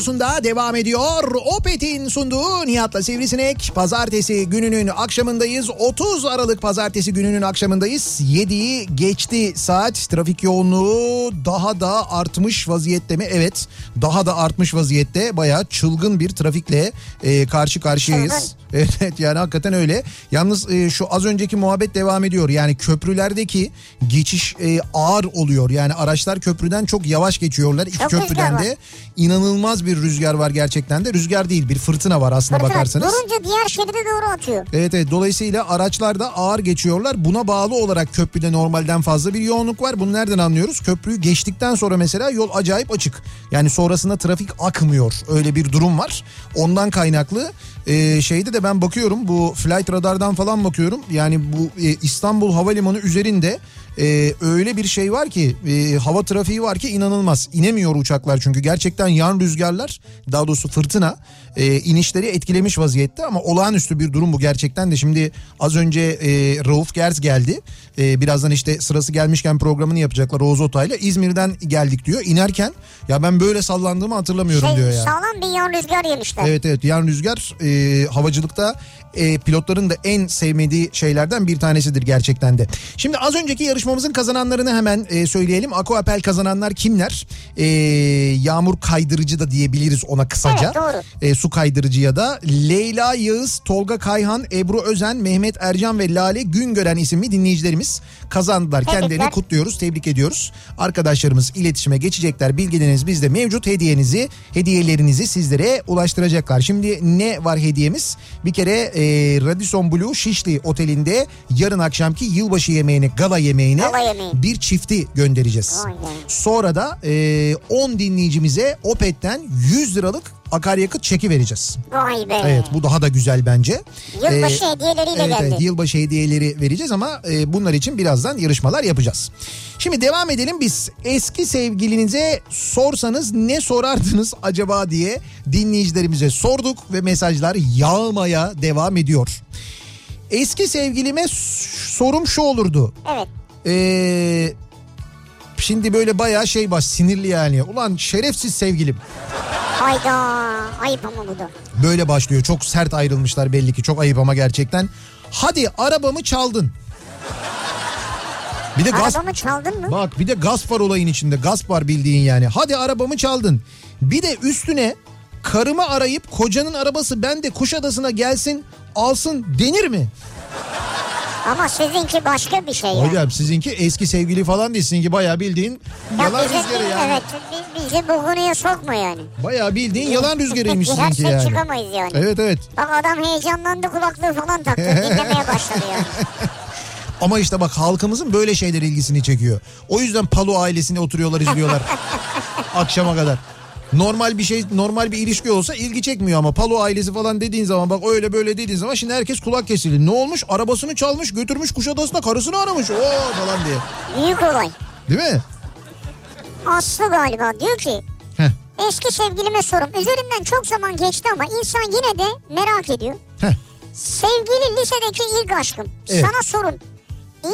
S1: radyosunda devam ediyor. Opet'in sunduğu Nihat'la Sivrisinek. Pazartesi gününün akşamındayız. 30 Aralık pazartesi gününün akşamındayız. 7'yi geçti saat. Trafik yoğunluğu daha da artmış vaziyette mi? Evet daha da artmış vaziyette. Bayağı çılgın bir trafikle e, karşı karşıyayız. Evet evet, yani hakikaten öyle. Yalnız e, şu az önceki muhabbet devam ediyor. Yani köprülerdeki geçiş e, ağır oluyor. Yani araçlar köprüden çok yavaş geçiyorlar. İki
S2: Çok
S1: köprüden de inanılmaz bir rüzgar var gerçekten de. Rüzgar değil bir fırtına var aslında
S2: Fırtına
S1: bakarsanız.
S2: durunca diğer şeride doğru atıyor.
S1: Evet evet dolayısıyla araçlar da ağır geçiyorlar. Buna bağlı olarak köprüde normalden fazla bir yoğunluk var. Bunu nereden anlıyoruz? Köprüyü geçtikten sonra mesela yol acayip açık. Yani sonrasında trafik akmıyor. Öyle bir durum var. Ondan kaynaklı e, şeyde de ben bakıyorum bu flight radardan falan bakıyorum. Yani bu e, İstanbul Havalimanı üzerinde e, öyle bir şey var ki e, hava trafiği var ki inanılmaz. İnemiyor uçaklar çünkü gerçekten yan rüzgarlar daha doğrusu fırtına e, inişleri etkilemiş vaziyette ama olağanüstü bir durum bu gerçekten de. Şimdi az önce e, Rauf Gerz geldi. E, birazdan işte sırası gelmişken programını yapacaklar Oğuz Otay'la. İzmir'den geldik diyor. İnerken ya ben böyle sallandığımı hatırlamıyorum
S2: Şey,
S1: diyor ya.
S2: sağlam bir yan rüzgar yemişler.
S1: Evet evet yan rüzgar e, havacılıkta e, pilotların da en sevmediği şeylerden bir tanesidir gerçekten de. Şimdi az önceki yarışmamızın kazananlarını hemen e, söyleyelim. Aquapel kazananlar kimler? E, yağmur kaydırıcı da diyebiliriz ona kısaca.
S2: Evet, doğru.
S1: E, su kaydırıcı ya da Leyla Yağız, Tolga Kayhan, Ebru Özen, Mehmet Ercan ve Lale Güngören isimli dinleyicilerimiz kazandılar.
S2: Tebrikler.
S1: Kendilerini kutluyoruz, tebrik ediyoruz. Arkadaşlarımız iletişime geçecekler. Bilgileriniz bizde mevcut. Hediyenizi, hediyelerinizi sizlere ulaştıracaklar. Şimdi ne var hediyemiz? Bir kere e, Radisson Blue Şişli Oteli'nde yarın akşamki yılbaşı yemeğine, gala yemeğine
S2: Gala yemeği.
S1: bir çifti göndereceğiz. Sonra da e, 10 dinleyicimize Opet'ten 100 liralık akaryakıt çeki vereceğiz.
S2: Vay be.
S1: Evet bu daha da güzel bence.
S2: Yılbaşı
S1: Ee,
S2: hediyeleriyle
S1: evet,
S2: geldi.
S1: Evet yılbaşı hediyeleri vereceğiz ama e, bunlar için birazdan yarışmalar yapacağız. Şimdi devam edelim biz. Eski sevgilinize sorsanız ne sorardınız acaba diye dinleyicilerimize sorduk ve mesajlar yağmaya devam ediyor. Eski sevgilime sorum şu olurdu.
S2: Evet.
S1: Ee, şimdi böyle bayağı şey baş sinirli yani. Ulan şerefsiz sevgilim.
S2: Hayda. Ayıp ama bu da.
S1: Böyle başlıyor. Çok sert ayrılmışlar belli ki. Çok ayıp ama gerçekten. Hadi arabamı çaldın. Bir de gaz
S2: Arabamı çaldın mı?
S1: bak bir de gasp var olayın içinde. Gasp var bildiğin yani. Hadi arabamı çaldın. Bir de üstüne karımı arayıp kocanın arabası bende Kuşadası'na gelsin alsın denir mi?
S2: Ama sizinki başka bir şey ya.
S1: Hocam sizinki eski sevgili falan değil. Sizinki bayağı bildiğin
S2: Ya
S1: yalan
S2: bizi-
S1: rüzgarı yani.
S2: Evet bi- bizi bu konuya sokma yani.
S1: Bayağı bildiğin yalan rüzgarıymış
S2: Her
S1: sizinki
S2: şey
S1: yani.
S2: çıkamayız yani.
S1: Evet evet.
S2: Bak adam heyecanlandı kulaklığı falan taktı. Dinlemeye başladı yani.
S1: Ama işte bak halkımızın böyle şeyler ilgisini çekiyor. O yüzden Palo ailesine oturuyorlar izliyorlar akşama kadar. Normal bir şey normal bir ilişki olsa ilgi çekmiyor ama Palo ailesi falan dediğin zaman bak öyle böyle dediğin zaman şimdi herkes kulak kesildi. Ne olmuş? Arabasını çalmış götürmüş Kuşadası'na karısını aramış. Oo falan diye.
S2: Büyük olay.
S1: Değil mi?
S2: Aslı galiba diyor ki
S1: Heh.
S2: eski sevgilime sorum. Üzerinden çok zaman geçti ama insan yine de merak ediyor.
S1: Heh.
S2: Sevgili lisedeki ilk aşkım.
S1: Evet.
S2: Sana sorun.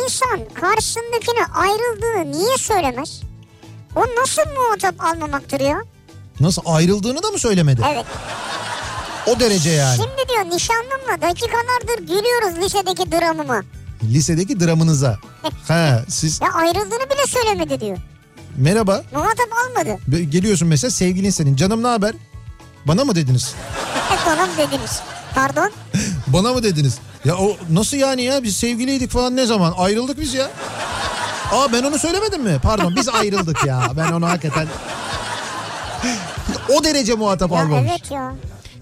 S2: İnsan karşısındakine ayrıldığını niye söylemez? O nasıl muhatap almamaktır ya?
S1: Nasıl ayrıldığını da mı söylemedi?
S2: Evet.
S1: O derece yani.
S2: Şimdi diyor nişanlımla dakikalardır gülüyoruz lisedeki dramıma.
S1: Lisedeki dramınıza. ha siz
S2: Ya ayrıldığını bile söylemedi diyor.
S1: merhaba
S2: Muhatap almadı.
S1: Geliyorsun mesela sevgilin senin. Canım ne haber? Bana mı dediniz?
S2: Tamam dediniz. Pardon.
S1: Bana mı dediniz? Ya o nasıl yani ya biz sevgiliydik falan ne zaman? Ayrıldık biz ya. Aa ben onu söylemedim mi? Pardon biz ayrıldık ya. Ben onu hakikaten... o derece muhatap
S2: Ya
S1: almamış.
S2: evet ya.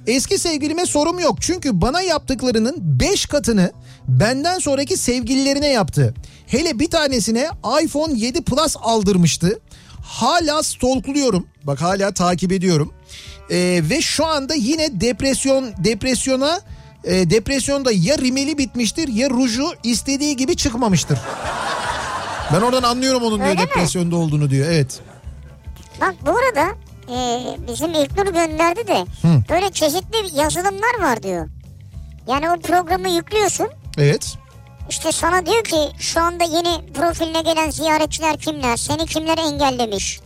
S1: Eski sevgilime sorum yok. Çünkü bana yaptıklarının 5 katını benden sonraki sevgililerine yaptı. Hele bir tanesine iPhone 7 Plus aldırmıştı. Hala stalkluyorum. Bak hala takip ediyorum. Ee, ve şu anda yine depresyon depresyona e, depresyonda ya rimeli bitmiştir ya ruju istediği gibi çıkmamıştır. Ben oradan anlıyorum onun diyor
S2: Öyle mi?
S1: depresyonda olduğunu diyor. Evet.
S2: Bak bu arada e, bizim İlknur gönderdi de
S1: Hı.
S2: böyle çeşitli yazılımlar var diyor. Yani o programı yüklüyorsun.
S1: Evet.
S2: İşte sana diyor ki şu anda yeni profiline gelen ziyaretçiler kimler? Seni kimler engellemiş?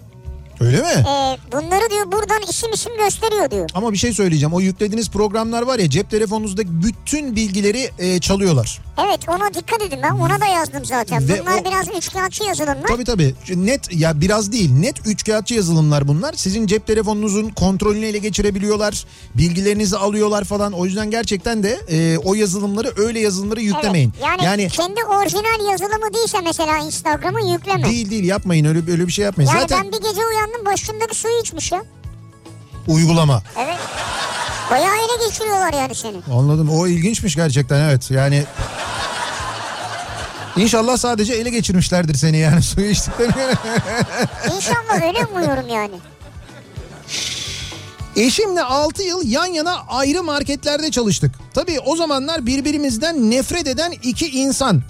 S1: Öyle mi?
S2: E, bunları diyor buradan isim isim gösteriyor diyor.
S1: Ama bir şey söyleyeceğim. O yüklediğiniz programlar var ya cep telefonunuzdaki bütün bilgileri e, çalıyorlar.
S2: Evet ona dikkat edin ben ona da yazdım zaten.
S1: Ve
S2: Bunlar
S1: o-
S2: biraz üçkağıtçı yazılımlar.
S1: Tabii tabii. Net ya biraz değil. Net üçkağıtçı yazılımlar bunlar. Sizin cep telefonunuzun kontrolünü ele geçirebiliyorlar. Bilgilerinizi alıyorlar falan. O yüzden gerçekten de e, o yazılımları öyle yazılımları yüklemeyin.
S2: Evet, yani, kendi orijinal yazılımı değilse mesela Instagram'ı yükleme.
S1: değil değil yapmayın öyle öyle bir şey yapmayın.
S2: Yani
S1: Zaten
S2: ben bir gece uyandım başımdaki suyu içmiş ya.
S1: uygulama.
S2: Evet. Bayağı ele geçiriyorlar yani seni.
S1: Anladım. O ilginçmiş gerçekten evet. Yani İnşallah sadece ele geçirmişlerdir seni yani suyu içtiklerine göre.
S2: İnşallah öyle umuyorum yani.
S1: Eşimle 6 yıl yan yana ayrı marketlerde çalıştık. Tabii o zamanlar birbirimizden nefret eden iki insan.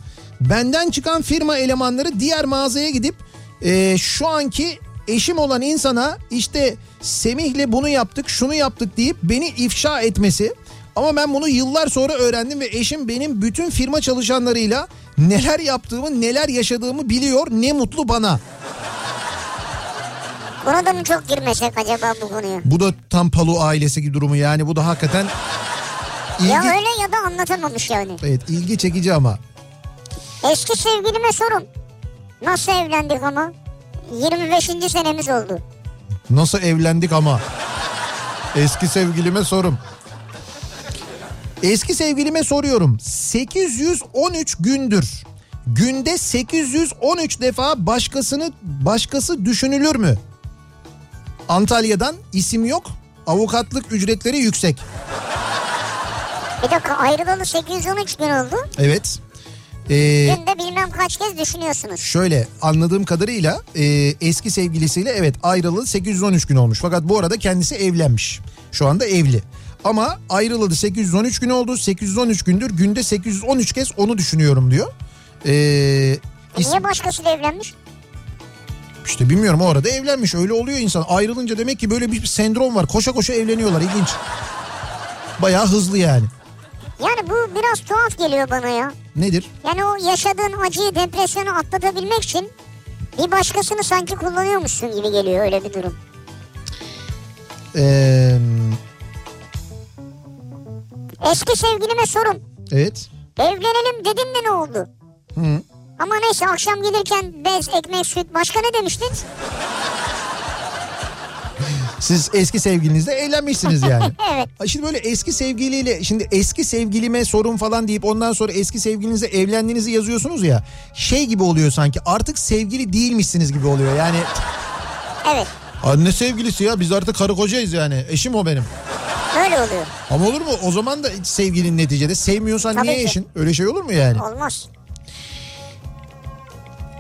S1: Benden çıkan firma elemanları diğer mağazaya gidip e, şu anki eşim olan insana işte Semih'le bunu yaptık şunu yaptık deyip beni ifşa etmesi. Ama ben bunu yıllar sonra öğrendim ve eşim benim bütün firma çalışanlarıyla neler yaptığımı neler yaşadığımı biliyor ne mutlu bana.
S2: Buna da mı çok girmesek acaba bu konuya?
S1: Bu da tam Palu ailesi gibi durumu yani bu da hakikaten
S2: Ya
S1: ilgi,
S2: öyle ya da anlatamamış yani.
S1: evet, ilgi çekici ama.
S2: Eski sevgilime sorun. Nasıl evlendik ama? 25. senemiz oldu.
S1: Nasıl evlendik ama? Eski sevgilime sorum. Eski sevgilime soruyorum. 813 gündür. Günde 813 defa başkasını başkası düşünülür mü? Antalya'dan isim yok. Avukatlık ücretleri yüksek.
S2: Bir dakika ayrılalı 813 gün oldu.
S1: Evet. Ee,
S2: Günde bilmem kaç kez düşünüyorsunuz.
S1: Şöyle anladığım kadarıyla e, eski sevgilisiyle evet ayrılalı 813 gün olmuş. Fakat bu arada kendisi evlenmiş. Şu anda evli. Ama ayrılalı 813 gün oldu. 813 gündür günde 813 kez onu düşünüyorum diyor. Ee,
S2: E
S1: is-
S2: niye başkasıyla evlenmiş?
S1: işte bilmiyorum o arada evlenmiş. Öyle oluyor insan. Ayrılınca demek ki böyle bir sendrom var. Koşa koşa evleniyorlar. İlginç. Bayağı hızlı yani.
S2: Yani bu biraz tuhaf geliyor bana ya.
S1: Nedir?
S2: Yani o yaşadığın acıyı, depresyonu atlatabilmek için bir başkasını sanki kullanıyormuşsun gibi geliyor öyle bir durum.
S1: Ee,
S2: Eski sevgilime sorun.
S1: evet.
S2: Evlenelim dedin de ne oldu?
S1: Hı.
S2: Ama neyse akşam gelirken bez, ekmek, süt başka ne demiştin?
S1: Siz eski sevgilinizle evlenmişsiniz yani.
S2: evet.
S1: Ha Şimdi böyle eski sevgiliyle şimdi eski sevgilime sorun falan deyip ondan sonra eski sevgilinizle evlendiğinizi yazıyorsunuz ya. Şey gibi oluyor sanki artık sevgili değilmişsiniz gibi oluyor yani.
S2: Evet
S1: Anne sevgilisi ya biz artık karı kocayız yani eşim o benim.
S2: öyle oluyor.
S1: Ama olur mu o zaman da sevgilin neticede sevmiyorsan
S2: Tabii
S1: niye
S2: ki.
S1: eşin öyle şey olur mu yani?
S2: Olmaz.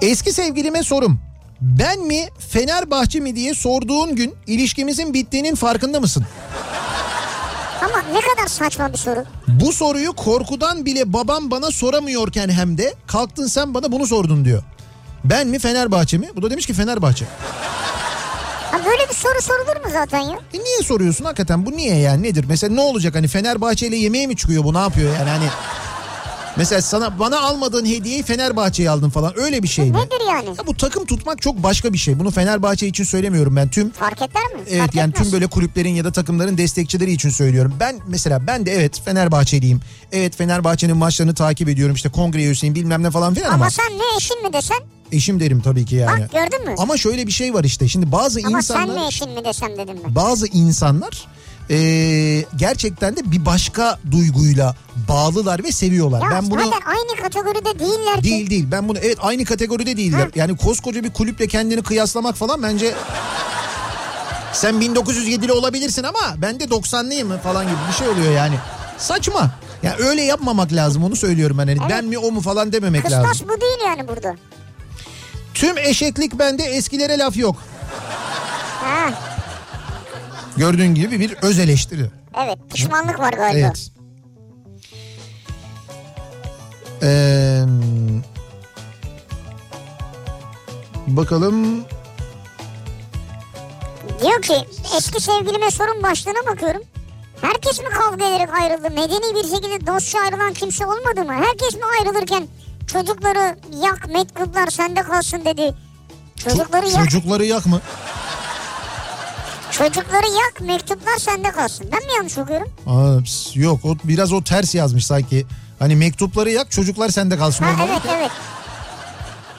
S1: Eski sevgilime sorum. Ben mi Fenerbahçe mi diye sorduğun gün ilişkimizin bittiğinin farkında mısın?
S2: Ama ne kadar saçma bir soru.
S1: Bu soruyu korkudan bile babam bana soramıyorken hem de kalktın sen bana bunu sordun diyor. Ben mi Fenerbahçe mi? Bu da demiş ki Fenerbahçe.
S2: Ha böyle bir soru sorulur mu zaten ya?
S1: E niye soruyorsun hakikaten bu niye yani nedir? Mesela ne olacak hani Fenerbahçe ile yemeğe mi çıkıyor bu ne yapıyor yani hani... Mesela sana bana almadığın hediyeyi Fenerbahçe'ye aldın falan öyle bir şey mi?
S2: Nedir yani?
S1: Ya bu takım tutmak çok başka bir şey. Bunu Fenerbahçe için söylemiyorum ben tüm
S2: Fark eder mi?
S1: Evet
S2: Fark
S1: yani
S2: etmez.
S1: tüm böyle kulüplerin ya da takımların destekçileri için söylüyorum. Ben mesela ben de evet Fenerbahçeliyim. Evet Fenerbahçe'nin maçlarını takip ediyorum. İşte kongre üyesiyim bilmem ne falan filan ama,
S2: Ama sen ne eşin mi desen?
S1: eşim derim tabii ki yani.
S2: Bak gördün mü?
S1: Ama şöyle bir şey var işte. Şimdi bazı
S2: Ama
S1: insanlar
S2: sen ne eşin mi desem dedim ben.
S1: bazı insanlar Ee, gerçekten de bir başka duyguyla bağlılar ve seviyorlar.
S2: Ya
S1: ben bunu
S2: zaten aynı kategoride değiller ki.
S1: değil değil. Ben bunu evet aynı kategoride değiller. Yani koskoca bir kulüple kendini kıyaslamak falan bence sen 1907'li olabilirsin ama ben de 90'lıyım falan gibi bir şey oluyor yani. Saçma. Ya öyle yapmamak lazım onu söylüyorum ben. Yani Ben mi o mu falan dememek lazım.
S2: Kıstas bu değil yani burada.
S1: Tüm eşeklik bende eskilere laf yok.
S2: Ha,
S1: Gördüğün gibi bir öz eleştiri.
S2: Evet pişmanlık var galiba.
S1: Evet. Ee, bakalım
S2: Diyor ki eski sevgilime sorun başlığına bakıyorum. Herkes mi kavga ederek ayrıldı? Medeni bir şekilde dostça ayrılan kimse olmadı mı? Herkes mi ayrılırken çocukları yak mektuplar sende kalsın dedi. Çocukları yak,
S1: çocukları yak mı?
S2: Çocukları yak mektuplar sende kalsın. Ben mi yanlış okuyorum?
S1: Aa, yok o biraz o ters yazmış sanki. Hani mektupları yak çocuklar sende kalsın.
S2: Ha evet evet.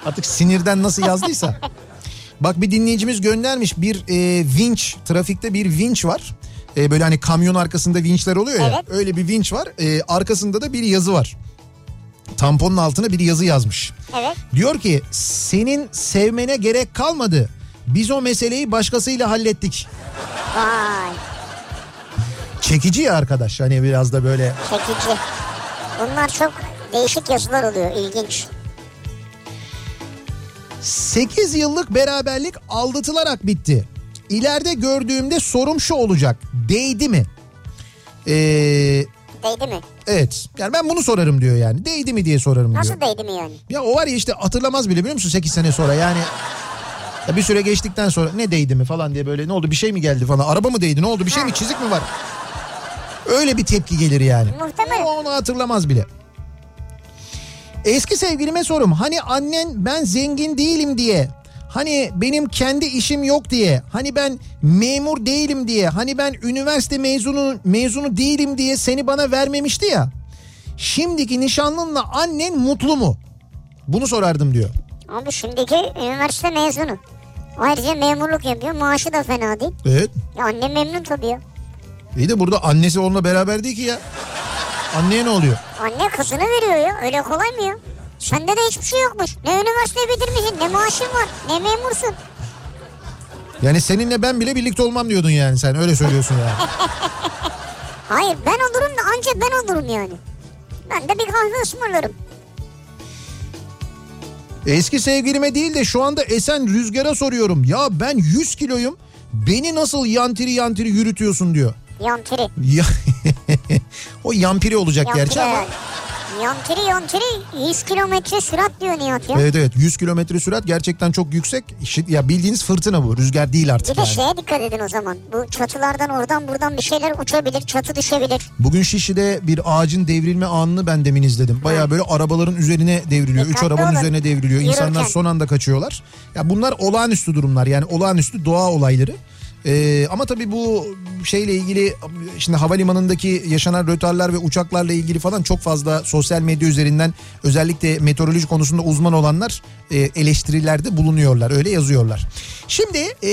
S1: Artık sinirden nasıl yazdıysa. Bak bir dinleyicimiz göndermiş bir e, vinç trafikte bir vinç var. E, böyle hani kamyon arkasında vinçler oluyor ya.
S2: Evet.
S1: Öyle bir vinç var. E, arkasında da bir yazı var. Tamponun altına bir yazı yazmış.
S2: Evet.
S1: Diyor ki senin sevmene gerek kalmadı. Biz o meseleyi başkasıyla hallettik.
S2: Vay
S1: Çekici ya arkadaş hani biraz da böyle.
S2: çekici. Bunlar çok değişik yazılar oluyor ilginç.
S1: 8 yıllık beraberlik aldatılarak bitti. İleride gördüğümde sorum şu olacak. Değdi mi? Ee,
S2: Değdi mi?
S1: evet. Yani ben bunu sorarım diyor yani. Değdi mi diye sorarım diyor.
S2: Nasıl değdi mi yani?
S1: Ya o var ya işte hatırlamaz bile biliyor musun 8 sene sonra yani. Ya bir süre geçtikten sonra ne değdi mi falan diye böyle ne oldu bir şey mi geldi falan. Araba mı değdi ne oldu bir şey mi çizik mi var? Öyle bir tepki gelir yani.
S2: Muhtemelen.
S1: O onu hatırlamaz bile. Eski sevgilime sorum. Hani annen ben zengin değilim diye. Hani benim kendi işim yok diye. Hani ben memur değilim diye. Hani ben üniversite mezunu mezunu değilim diye seni bana vermemişti ya. Şimdiki nişanlınla annen mutlu mu? Bunu sorardım diyor.
S2: Abi şimdiki üniversite mezunu. Ayrıca memurluk yapıyor. Maaşı da fena değil.
S1: Evet.
S2: Ya annem memnun tabii ya.
S1: İyi de burada annesi onunla beraber değil ki ya. Anneye ne oluyor?
S2: Anne kızını veriyor ya. Öyle kolay mı ya? Sende de hiçbir şey yokmuş. Ne üniversite bitirmişsin, ne maaşın var, ne memursun.
S1: Yani seninle ben bile birlikte olmam diyordun yani sen öyle söylüyorsun yani.
S2: Hayır ben olurum da anca ben olurum yani. Ben de bir kahve ısmarlarım.
S1: Eski sevgilime değil de şu anda esen rüzgara soruyorum. Ya ben 100 kiloyum beni nasıl yantiri yantiri yürütüyorsun diyor.
S2: Yantiri.
S1: Ya, o yampiri olacak
S2: Yantiri
S1: gerçi ama.
S2: Herhalde. Yantiri yantiri 100 kilometre sürat diyor Nihat ya.
S1: Evet evet 100 kilometre sürat gerçekten çok yüksek. Ya bildiğiniz fırtına bu rüzgar değil artık
S2: Bir de
S1: yani.
S2: şeye dikkat edin o zaman. Bu çatılardan oradan buradan bir şeyler uçabilir, çatı düşebilir.
S1: Bugün Şişli'de bir ağacın devrilme anını ben demin izledim. Baya böyle arabaların üzerine devriliyor. Üç
S2: Dikkatli
S1: arabanın
S2: olun.
S1: üzerine devriliyor. İnsanlar
S2: Yürürken.
S1: son anda kaçıyorlar. Ya bunlar olağanüstü durumlar yani olağanüstü doğa olayları. Ee, ama tabii bu şeyle ilgili şimdi havalimanındaki yaşanan rötarlar ve uçaklarla ilgili falan çok fazla sosyal medya üzerinden özellikle meteoroloji konusunda uzman olanlar e, eleştirilerde bulunuyorlar öyle yazıyorlar. Şimdi e,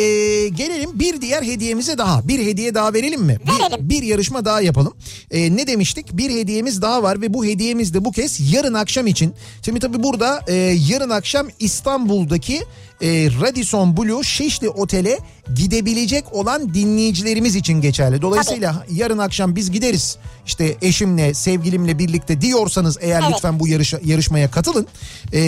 S1: gelelim bir diğer hediyemize daha bir hediye daha verelim mi? Bir, bir yarışma daha yapalım. E, ne demiştik? Bir hediyemiz daha var ve bu hediyemiz de bu kez yarın akşam için. Şimdi tabii burada e, yarın akşam İstanbul'daki e, Radisson Blue Şişli Otel'e gidebilecek olan dinleyicilerimiz için geçerli. Dolayısıyla yarın akşam biz gideriz. İşte eşimle, sevgilimle birlikte diyorsanız eğer
S2: Evet.
S1: lütfen bu yarışa, yarışmaya katılın. E,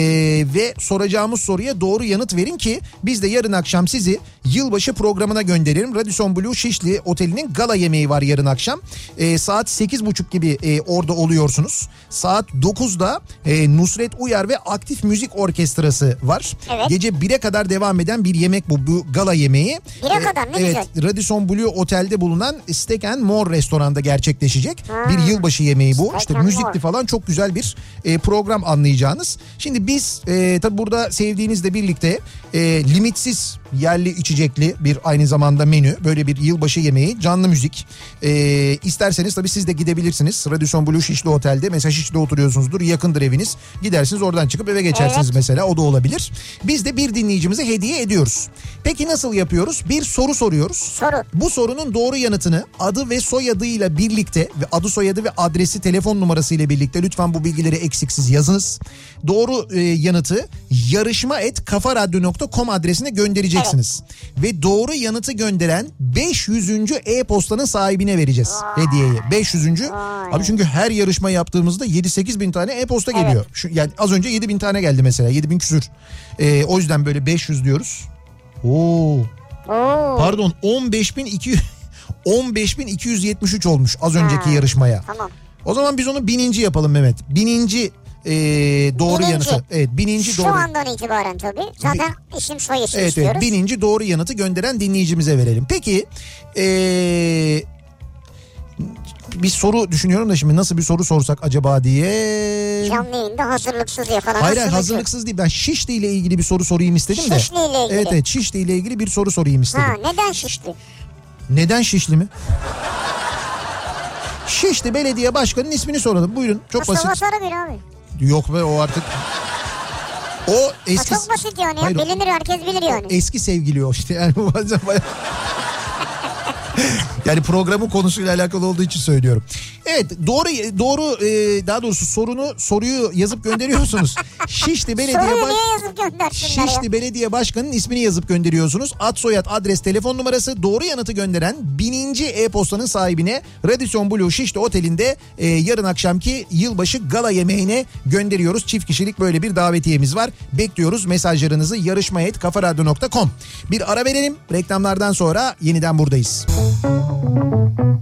S1: ve soracağımız soruya doğru yanıt verin ki biz de yarın akşam sizi yılbaşı programına gönderelim. Radisson Blue Şişli Oteli'nin gala yemeği var yarın akşam. E, saat 8.30 gibi e, orada oluyorsunuz. Saat 9'da e, Nusret Uyar ve Aktif Müzik Orkestrası var.
S2: Evet.
S1: Gece 1'e kadar devam eden bir yemek bu, bu gala yemeği.
S2: 1'e kadar, ne
S1: evet, Radisson Blue Otel'de bulunan Steak and More restoranda gerçekleşecek.
S2: Ha.
S1: Bir yılbaşı yemeği bu.
S2: Steak
S1: işte müzikli
S2: More.
S1: falan çok güzel bir e, program anlayacağınız. Şimdi biz e, tabi burada sevdiğinizle birlikte e, limitsiz yerli içecekli bir aynı zamanda menü. Böyle bir yılbaşı yemeği, canlı müzik. Ee, isterseniz tabii siz de gidebilirsiniz. Radisson Blue Şişli Otel'de. Mesela Şişli'de oturuyorsunuzdur. Yakındır eviniz. Gidersiniz oradan çıkıp eve geçersiniz
S2: Evet.
S1: mesela. O da olabilir. Biz de bir dinleyicimize hediye ediyoruz. Peki nasıl yapıyoruz? Bir soru soruyoruz.
S2: Soru.
S1: Bu sorunun doğru yanıtını adı ve soyadıyla birlikte ve adı soyadı ve adresi telefon numarası ile birlikte lütfen bu bilgileri eksiksiz yazınız. Doğru e, yanıtı yarışma et kafaradyo.com adresine göndereceksiniz. Ve doğru yanıtı gönderen 500. e-postanın sahibine vereceğiz hediyeyi. 500. Abi çünkü her yarışma yaptığımızda 7-8 bin tane e-posta geliyor. Şu, yani az önce 7 bin tane geldi mesela 7 bin küsür. E, o yüzden böyle 500 diyoruz. Oo. Pardon 15.200 15.273 olmuş az önceki
S2: Ha,
S1: yarışmaya.
S2: Tamam.
S1: O zaman biz onu bininci yapalım Mehmet. Bininci e, doğru
S2: Bininci.
S1: yanıtı. Evet bininci
S2: Şu
S1: doğru.
S2: andan itibaren tabii. Zaten isim soy isim
S1: Evet,
S2: istiyoruz.
S1: evet bininci doğru yanıtı gönderen dinleyicimize verelim. Peki ee, bir soru düşünüyorum da şimdi nasıl bir soru sorsak acaba diye.
S2: Canlı yayında hazırlıksız yakalanan
S1: Hayır hayır
S2: sunucu.
S1: hazırlıksız değil ben Şişli ile ilgili bir soru sorayım istedim de.
S2: Şişli ile ilgili.
S1: Evet evet Şişli ile ilgili bir soru sorayım istedim.
S2: Ha neden şişti?
S1: Neden Şişli mi? Şişli Belediye Başkanı'nın ismini soralım. Buyurun çok
S2: Mustafa
S1: basit.
S2: Sarıgül abi.
S1: Yok be o artık. O eski
S2: çok basit yani.
S1: Hayır,
S2: ya.
S1: o-
S2: Bilinir herkes bilir yani.
S1: eski sevgili o işte yani bazen baya... yani programın konusuyla alakalı olduğu için söylüyorum. Evet doğru doğru e, daha doğrusu sorunu soruyu yazıp gönderiyorsunuz. Şişli Belediye Baş-? Şişli Belediye Başkanı'nın ismini yazıp gönderiyorsunuz. Ad soyad adres telefon numarası doğru yanıtı gönderen bininci e-postanın sahibine Radisson Blue Şişli Oteli'nde e, yarın akşamki yılbaşı gala yemeğine gönderiyoruz. Çift kişilik böyle bir davetiyemiz var. Bekliyoruz mesajlarınızı yarışmayet.kafaradyo.com Bir ara verelim. Reklamlardan sonra yeniden buradayız. Kafa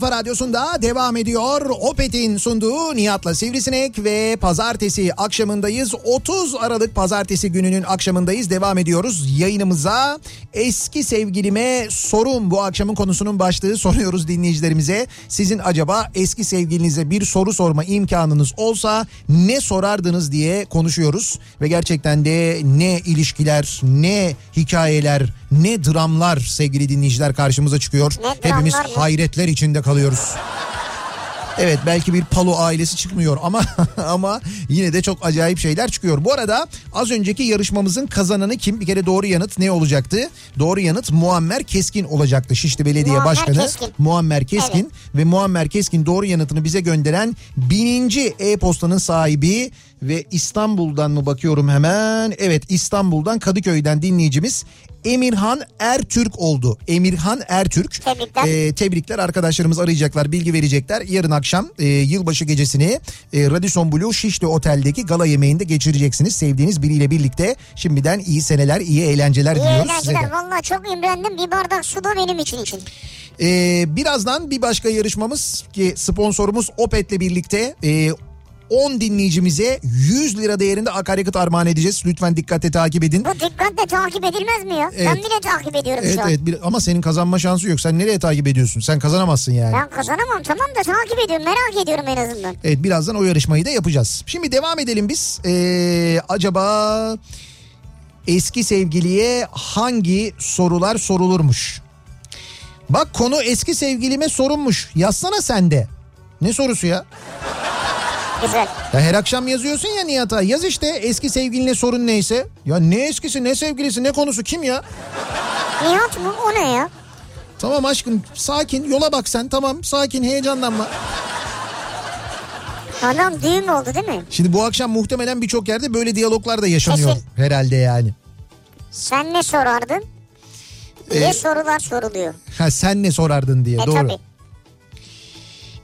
S1: kafa radyosunda devam ediyor. Opet'in sunduğu Nihat'la Sivrisinek ve pazartesi akşamındayız. 30 Aralık pazartesi gününün akşamındayız. Devam ediyoruz yayınımıza. Eski sevgilime sorun bu akşamın konusunun başlığı soruyoruz dinleyicilerimize. Sizin acaba eski sevgilinize bir soru sorma imkanınız olsa ne sorardınız diye konuşuyoruz. Ve gerçekten de ne ilişkiler, ne hikayeler, ne dramlar sevgili dinleyiciler karşımıza çıkıyor.
S2: Ne
S1: Hepimiz
S2: mı?
S1: hayretler içinde kalıyoruz. Evet belki bir Palo ailesi çıkmıyor ama ama yine de çok acayip şeyler çıkıyor. Bu arada az önceki yarışmamızın kazananı kim? Bir kere doğru yanıt ne olacaktı? Doğru yanıt Muammer Keskin olacaktı. Şişli Belediye
S2: Muammer
S1: Başkanı
S2: Keskin.
S1: Muammer Keskin ve Muammer Keskin doğru yanıtını bize gönderen bininci e-postanın sahibi ve İstanbul'dan mı bakıyorum hemen? Evet İstanbul'dan Kadıköy'den dinleyicimiz Emirhan Ertürk oldu. Emirhan Ertürk.
S2: Tebrikler.
S1: Ee, tebrikler arkadaşlarımız arayacaklar, bilgi verecekler. Yarın akşam e, yılbaşı gecesini e, Radisson Blue Şişli Otel'deki gala yemeğinde geçireceksiniz. Sevdiğiniz biriyle birlikte. Şimdiden iyi seneler, iyi eğlenceler
S2: İyi
S1: diliyoruz size de.
S2: eğlenceler. Valla çok imrendim. Bir bardak su da benim için için.
S1: Ee, birazdan bir başka yarışmamız ki sponsorumuz Opet'le birlikte e, 10 dinleyicimize 100 lira değerinde akaryakıt armağan edeceğiz. Lütfen dikkatle takip edin.
S2: Bu dikkatle takip edilmez mi ya? Ben
S1: Evet.
S2: bile takip ediyorum
S1: Evet
S2: şu an.
S1: evet ama senin kazanma şansı yok. Sen nereye takip ediyorsun? Sen kazanamazsın yani.
S2: Ben kazanamam tamam da takip ediyorum. Merak ediyorum en azından.
S1: Evet birazdan o yarışmayı da yapacağız. Şimdi devam edelim biz. Ee, acaba eski sevgiliye hangi sorular sorulurmuş? Bak konu eski sevgilime sorulmuş. Yazsana sen de. Ne sorusu ya?
S2: Güzel.
S1: Ya her akşam yazıyorsun ya Nihat'a. Yaz işte eski sevgiline sorun neyse. Ya ne eskisi ne sevgilisi ne konusu kim ya?
S2: Nihat mı? O ne ya?
S1: Tamam aşkım sakin yola bak sen tamam sakin heyecanlanma.
S2: Adam düğün oldu değil mi?
S1: Şimdi bu akşam muhtemelen birçok yerde böyle diyaloglar da yaşanıyor
S2: Kesin.
S1: herhalde yani.
S2: Sen ne sorardın?
S1: Ee,
S2: sorular soruluyor.
S1: Ha sen ne sorardın diye
S2: E
S1: doğru.
S2: tabii.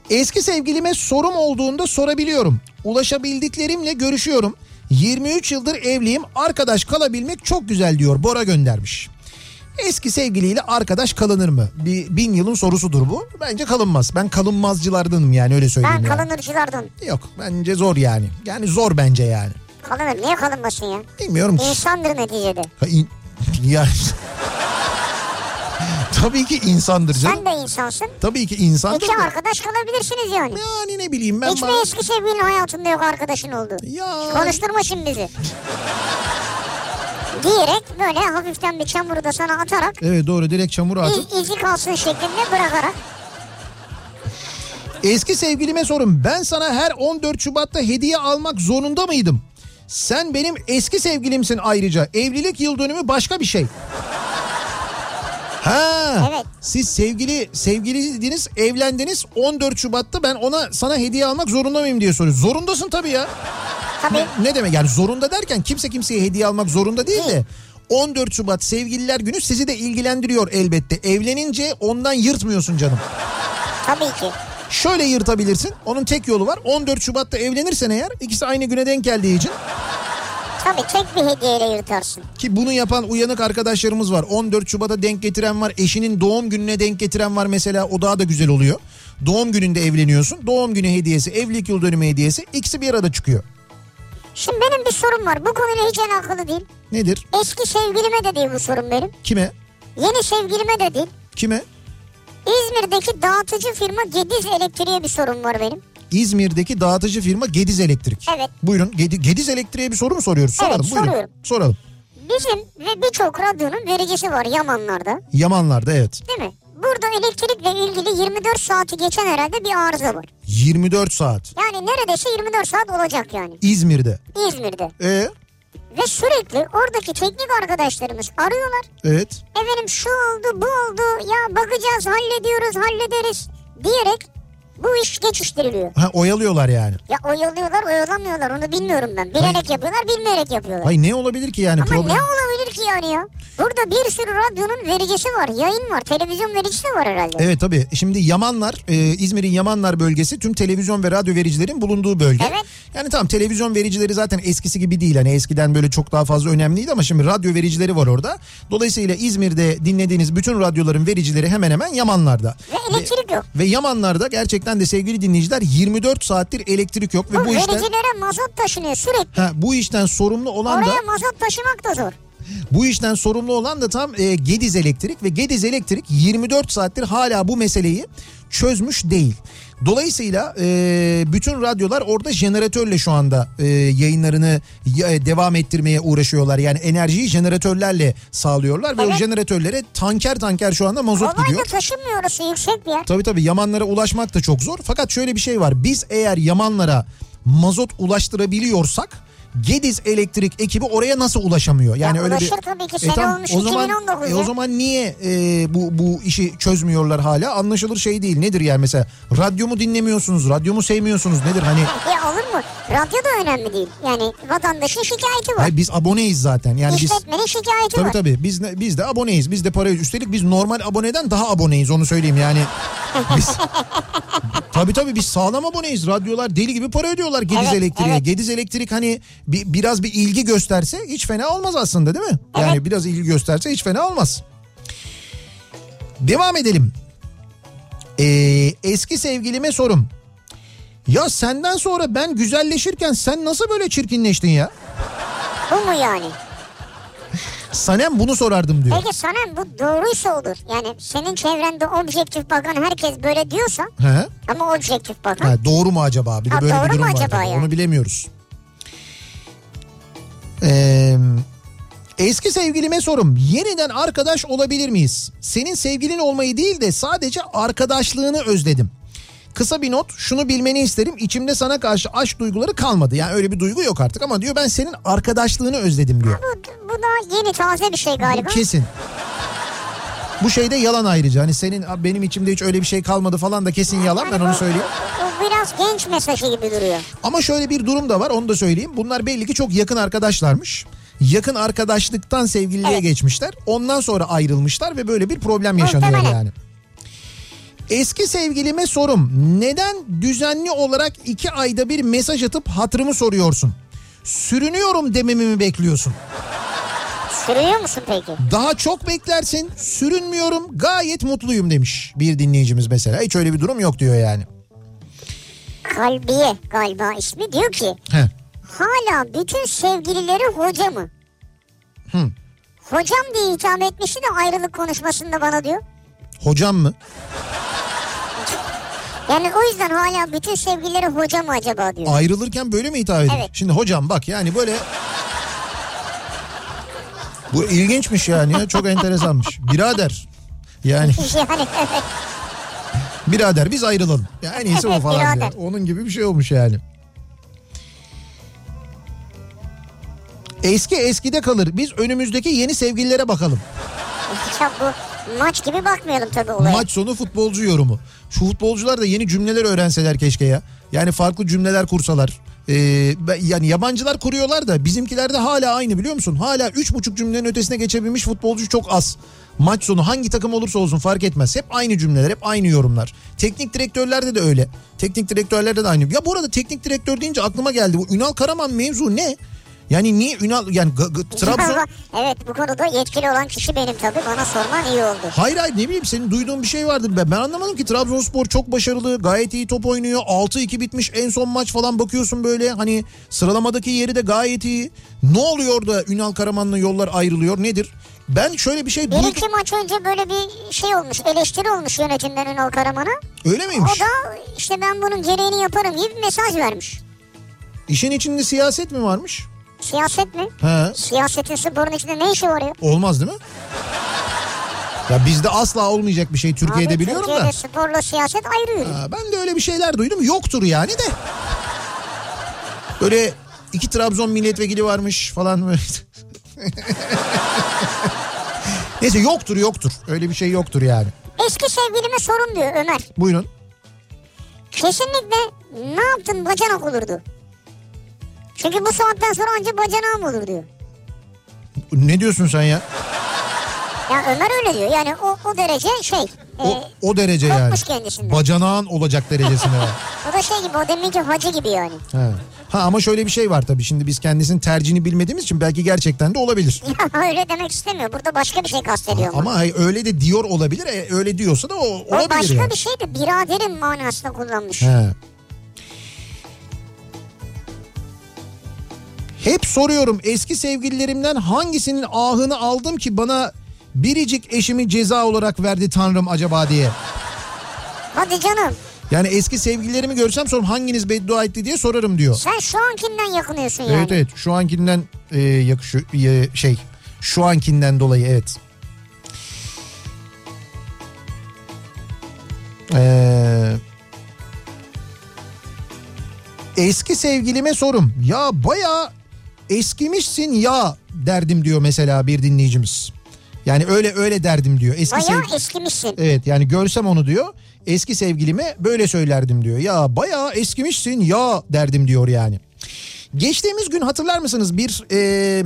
S1: Eski sevgilime sorum olduğunda sorabiliyorum. Ulaşabildiklerimle görüşüyorum. 23 yıldır evliyim. Arkadaş kalabilmek çok güzel diyor. Bora göndermiş. Eski sevgiliyle arkadaş kalınır mı? Bir bin yılın sorusudur bu. Bence kalınmaz. Ben kalınmazcılardanım yani öyle söyleyeyim.
S2: Ben
S1: yani.
S2: kalınırcılardan.
S1: Yok bence zor yani. Yani zor bence yani.
S2: Kalınır. Niye kalınmasın ya?
S1: Bilmiyorum ki.
S2: İnsandır neticede.
S1: Ha, in- ya... Tabii ki insandır canım.
S2: Sen de insansın.
S1: Tabii ki insandır.
S2: İki
S1: da.
S2: arkadaş kalabilirsiniz yani.
S1: Yani ne bileyim ben.
S2: Hiç mi
S1: bana-
S2: eski sevgilin hayatında yok arkadaşın oldu?
S1: Ya.
S2: Konuşturma şimdi bizi. Diyerek böyle hafiften bir çamuru da sana atarak
S1: Evet doğru direkt çamur atıp.
S2: iz, izi kalsın şeklinde bırakarak.
S1: Eski sevgilime sorun. Ben sana her 14 Şubat'ta hediye almak zorunda mıydım? Sen benim eski sevgilimsin ayrıca. Evlilik yıl dönümü başka bir şey. Ha.
S2: Evet.
S1: Siz sevgili sevgiliydiniz, evlendiniz. 14 Şubat'ta ben ona sana hediye almak zorunda mıyım diye soruyor. Zorundasın tabii ya.
S2: Tabii.
S1: Ne, ne demek yani zorunda derken kimse kimseye hediye almak zorunda değil de 14 Şubat sevgililer günü sizi de ilgilendiriyor elbette. Evlenince ondan yırtmıyorsun canım.
S2: Tabii ki.
S1: Şöyle yırtabilirsin. Onun tek yolu var. 14 Şubat'ta evlenirsen eğer ikisi aynı güne denk geldiği için
S2: Tabii tek bir hediyeyle yırtarsın.
S1: ki bunu yapan uyanık arkadaşlarımız var. 14 Şubat'a denk getiren var. Eşinin doğum gününe denk getiren var mesela. O daha da güzel oluyor. Doğum gününde evleniyorsun. Doğum günü hediyesi, evlilik yıl dönümü hediyesi ikisi bir arada çıkıyor.
S2: Şimdi benim bir sorum var. Bu konuyla hiç alakalı değil.
S1: Nedir?
S2: Eski sevgilime de değil bu sorun benim.
S1: Kime?
S2: Yeni sevgilime de değil.
S1: Kime?
S2: İzmir'deki dağıtıcı firma Gediz Elektriğe bir sorun var benim.
S1: İzmir'deki dağıtıcı firma Gediz Elektrik.
S2: Evet.
S1: Buyurun Gedi- Gediz Elektrik'e bir soru mu soruyoruz?
S2: Evet,
S1: Soralım buyurun.
S2: soruyorum.
S1: Soralım.
S2: Bizim ve birçok radyonun vericisi var Yamanlar'da.
S1: Yamanlar'da evet.
S2: Değil mi? Burada elektrikle ilgili 24 saati geçen herhalde bir arıza var.
S1: 24 saat.
S2: Yani neredeyse 24 saat olacak yani.
S1: İzmir'de.
S2: İzmir'de.
S1: E
S2: Ve sürekli oradaki teknik arkadaşlarımız arıyorlar.
S1: evet.
S2: Efendim şu oldu bu oldu ya bakacağız hallediyoruz hallederiz diyerek bu iş geçiştiriliyor.
S1: Ha oyalıyorlar yani.
S2: Ya oyalıyorlar oyalamıyorlar onu bilmiyorum ben. Bilerek yapıyorlar bilmeyerek yapıyorlar.
S1: Hay ne olabilir ki yani
S2: Ama
S1: problem?
S2: ne olabilir ki yani ya? Burada bir sürü radyonun vericisi var, yayın var, televizyon vericisi de var herhalde.
S1: Evet tabii. Şimdi Yamanlar, e, İzmir'in Yamanlar bölgesi tüm televizyon ve radyo vericilerin bulunduğu bölge.
S2: Evet.
S1: Yani tamam televizyon vericileri zaten eskisi gibi değil. Hani eskiden böyle çok daha fazla önemliydi ama şimdi radyo vericileri var orada. Dolayısıyla İzmir'de dinlediğiniz bütün radyoların vericileri hemen hemen Yamanlar'da.
S2: Ve elektrik yok.
S1: Ve Yamanlar'da gerçekten de sevgili dinleyiciler 24 saattir elektrik yok ve
S2: Bu,
S1: bu işten
S2: mazot taşınıyor sürekli.
S1: ha, bu işten sorumlu olan da
S2: Oraya mazot taşımak da zor.
S1: bu işten sorumlu olan da tam e, Gediz Elektrik ve Gediz Elektrik 24 saattir hala bu meseleyi çözmüş değil. Dolayısıyla e, bütün radyolar orada jeneratörle şu anda e, yayınlarını ya- devam ettirmeye uğraşıyorlar. Yani enerjiyi jeneratörlerle sağlıyorlar ve o
S2: Evet.
S1: jeneratörlere tanker tanker şu anda mazot
S2: Kolay
S1: gidiyor.
S2: da taşınmıyor orası yüksek bir yer.
S1: Tabii tabii Yamanlara ulaşmak da çok zor. Fakat şöyle bir şey var. Biz eğer Yamanlara mazot ulaştırabiliyorsak Gediz Elektrik ekibi oraya nasıl ulaşamıyor? Yani
S2: Ya
S1: öyle bir
S2: tabii ki. Sene
S1: tam
S2: olmuş
S1: o zaman
S2: 2019
S1: e, o zaman niye e, bu bu işi çözmüyorlar hala? Anlaşılır şey değil. Nedir yani mesela radyomu dinlemiyorsunuz, radyomu sevmiyorsunuz nedir hani?
S2: Ya olur mu? Radyo da önemli değil. Yani vatandaşın şikayeti var.
S1: Hayır, biz aboneyiz zaten. Yani biz
S2: İşletmenin şikayeti
S1: Tabii
S2: var.
S1: tabii biz de, biz de aboneyiz. Biz de para üstelik biz normal aboneden daha aboneyiz onu söyleyeyim yani. Biz Tabii tabii biz sağlam aboneyiz. Radyolar deli gibi para ödüyorlar Gediz
S2: Evet,
S1: Elektrik'e.
S2: evet.
S1: Gediz Elektrik hani bir, biraz bir ilgi gösterse hiç fena olmaz aslında değil mi? Yani biraz ilgi gösterse hiç fena olmaz. Devam edelim. Ee, eski sevgilime sorum. Ya senden sonra ben güzelleşirken sen nasıl böyle çirkinleştin ya?
S2: Bu mu yani?
S1: Sanem bunu sorardım diyor.
S2: Peki sana bu doğruysa olur. Yani senin çevrende objektif bakan herkes böyle diyorsa
S1: He?
S2: ama objektif bakan.
S1: Ha, doğru mu acaba? Bir de
S2: Ha,
S1: böyle
S2: doğru
S1: bir durum
S2: mu
S1: var.
S2: acaba
S1: tabii.
S2: ya?
S1: Onu bilemiyoruz. Ee, eski sevgilime sorum. Yeniden arkadaş olabilir miyiz? Senin sevgilin olmayı değil de sadece arkadaşlığını özledim. Kısa bir not şunu bilmeni isterim içimde sana karşı aşk duyguları kalmadı. Yani öyle bir duygu yok artık ama diyor ben senin arkadaşlığını özledim diyor.
S2: Bu, bu da yeni taze bir şey galiba.
S1: Bu kesin. Bu şey de yalan ayrıca. Hani senin benim içimde hiç öyle bir şey kalmadı falan da kesin yalan ben onu söyleyeyim.
S2: Bu biraz genç mesajı gibi duruyor.
S1: Ama şöyle bir durum da var onu da söyleyeyim. Bunlar belli ki çok yakın arkadaşlarmış. Yakın arkadaşlıktan sevgililiğe geçmişler. Ondan sonra ayrılmışlar ve böyle bir problem yaşanıyor
S2: Muhtemelen.
S1: yani. Eski sevgilime sorum. Neden düzenli olarak iki ayda bir mesaj atıp hatırımı soruyorsun? Sürünüyorum dememi mi bekliyorsun?
S2: Sürüyor musun peki?
S1: Daha çok beklersin. Sürünmüyorum. Gayet mutluyum demiş bir dinleyicimiz mesela. Hiç öyle bir durum yok diyor yani.
S2: Kalbiye galiba ismi diyor ki
S1: He.
S2: hala bütün sevgilileri hoca mı?
S1: Hı.
S2: Hocam diye hitap etmişti de ayrılık konuşmasında bana diyor.
S1: Hocam mı?
S2: Yani o yüzden hala bütün sevgilileri hoca mı acaba diyor.
S1: Ayrılırken böyle mi hitap ediyor?
S2: Evet.
S1: Şimdi hocam bak yani böyle... Bu ilginçmiş yani ya çok enteresanmış. Birader yani
S2: yani evet.
S1: birader biz ayrılalım. Ya en iyisi o
S2: Evet,
S1: falan diyor.
S2: birader.
S1: Onun gibi bir şey olmuş yani. Eski eskide kalır. Biz önümüzdeki yeni sevgililere bakalım.
S2: Ya bu maç gibi bakmayalım tabii olaya.
S1: Maç sonu futbolcu yorumu. Şu futbolcular da yeni cümleler öğrenseler keşke ya. Yani farklı cümleler kursalar. Ee, yani yabancılar kuruyorlar da bizimkiler de hala aynı biliyor musun? Hala üç buçuk cümlenin ötesine geçebilmiş futbolcu çok az. Maç sonu hangi takım olursa olsun fark etmez. Hep aynı cümleler, hep aynı yorumlar. Teknik direktörlerde de öyle. Teknik direktörlerde de aynı. Ya bu arada teknik direktör deyince aklıma geldi. Bu Ünal Karaman mevzu ne? Yani niye Ünal yani G- G- Trabzon
S2: evet bu konuda yetkili olan kişi benim tabii bana sorman iyi oldu.
S1: Hayır hayır ne bileyim senin duyduğun bir şey vardır. Ben, ben anlamadım ki Trabzonspor çok başarılı. Gayet iyi top oynuyor. 6-2 bitmiş en son maç falan bakıyorsun böyle. Hani sıralamadaki yeri de gayet iyi. Ne oluyor da Ünal Karaman'la yollar ayrılıyor nedir? Ben şöyle bir şey
S2: Bir iki maç önce böyle bir şey olmuş eleştiri olmuş yönetimden Ünal Karaman'a.
S1: Öyle miymiş?
S2: O da işte ben bunun gereğini yaparım gibi bir mesaj vermiş.
S1: İşin içinde siyaset mi varmış?
S2: Siyaset mi?
S1: He.
S2: Siyasetin sporun içinde ne işi var ya?
S1: Olmaz değil mi? Ya bizde asla olmayacak bir şey Türkiye'de
S2: Abi,
S1: biliyorum
S2: Türkiye'de
S1: da.
S2: sporla siyaset ayrı.
S1: Ha, ben de öyle bir şeyler duydum. Yoktur yani de. Böyle iki Trabzon milletvekili varmış falan böyle. Neyse yoktur yoktur. Öyle bir şey yoktur yani.
S2: Eski sevgilime sorun diyor Ömer.
S1: Buyurun.
S2: Kesinlikle ne yaptın bacanak olurdu. Çünkü bu saatten sonra anca bacanağım olur diyor.
S1: Ne diyorsun sen ya?
S2: Ya Ömer öyle diyor. Yani o, o derece şey.
S1: O,
S2: e,
S1: o derece yani.
S2: kendisinden.
S1: Bacanağın olacak derecesine.
S2: o da şey gibi o deminki hacı gibi yani.
S1: ha. ha ama şöyle bir şey var tabii. Şimdi biz kendisinin tercihini bilmediğimiz için belki gerçekten de olabilir.
S2: Ya öyle demek istemiyor. Burada başka bir şey kastediyor ama.
S1: Ama hay- öyle de diyor olabilir. E, öyle diyorsa da o
S2: O
S1: olabilir
S2: başka
S1: yani.
S2: bir şey de biraderin manasında kullanmış.
S1: He. Hep soruyorum eski sevgililerimden hangisinin ahını aldım ki bana biricik eşimi ceza olarak verdi tanrım acaba diye.
S2: Hadi canım.
S1: Yani eski sevgililerimi görsem sorum hanginiz beddua etti diye sorarım diyor.
S2: Sen şu ankinden yakınıyorsun yani.
S1: Evet evet şu ankinden e, yakışıyor e, şey şu ankinden dolayı evet. Ee, eski sevgilime sorum. Ya baya eskimişsin ya derdim diyor mesela bir dinleyicimiz. Yani öyle öyle derdim diyor. Eski
S2: Bayağı
S1: sev-
S2: eskimişsin.
S1: Evet yani görsem onu diyor. Eski sevgilime böyle söylerdim diyor. Ya bayağı eskimişsin ya derdim diyor yani. Geçtiğimiz gün hatırlar mısınız bir e,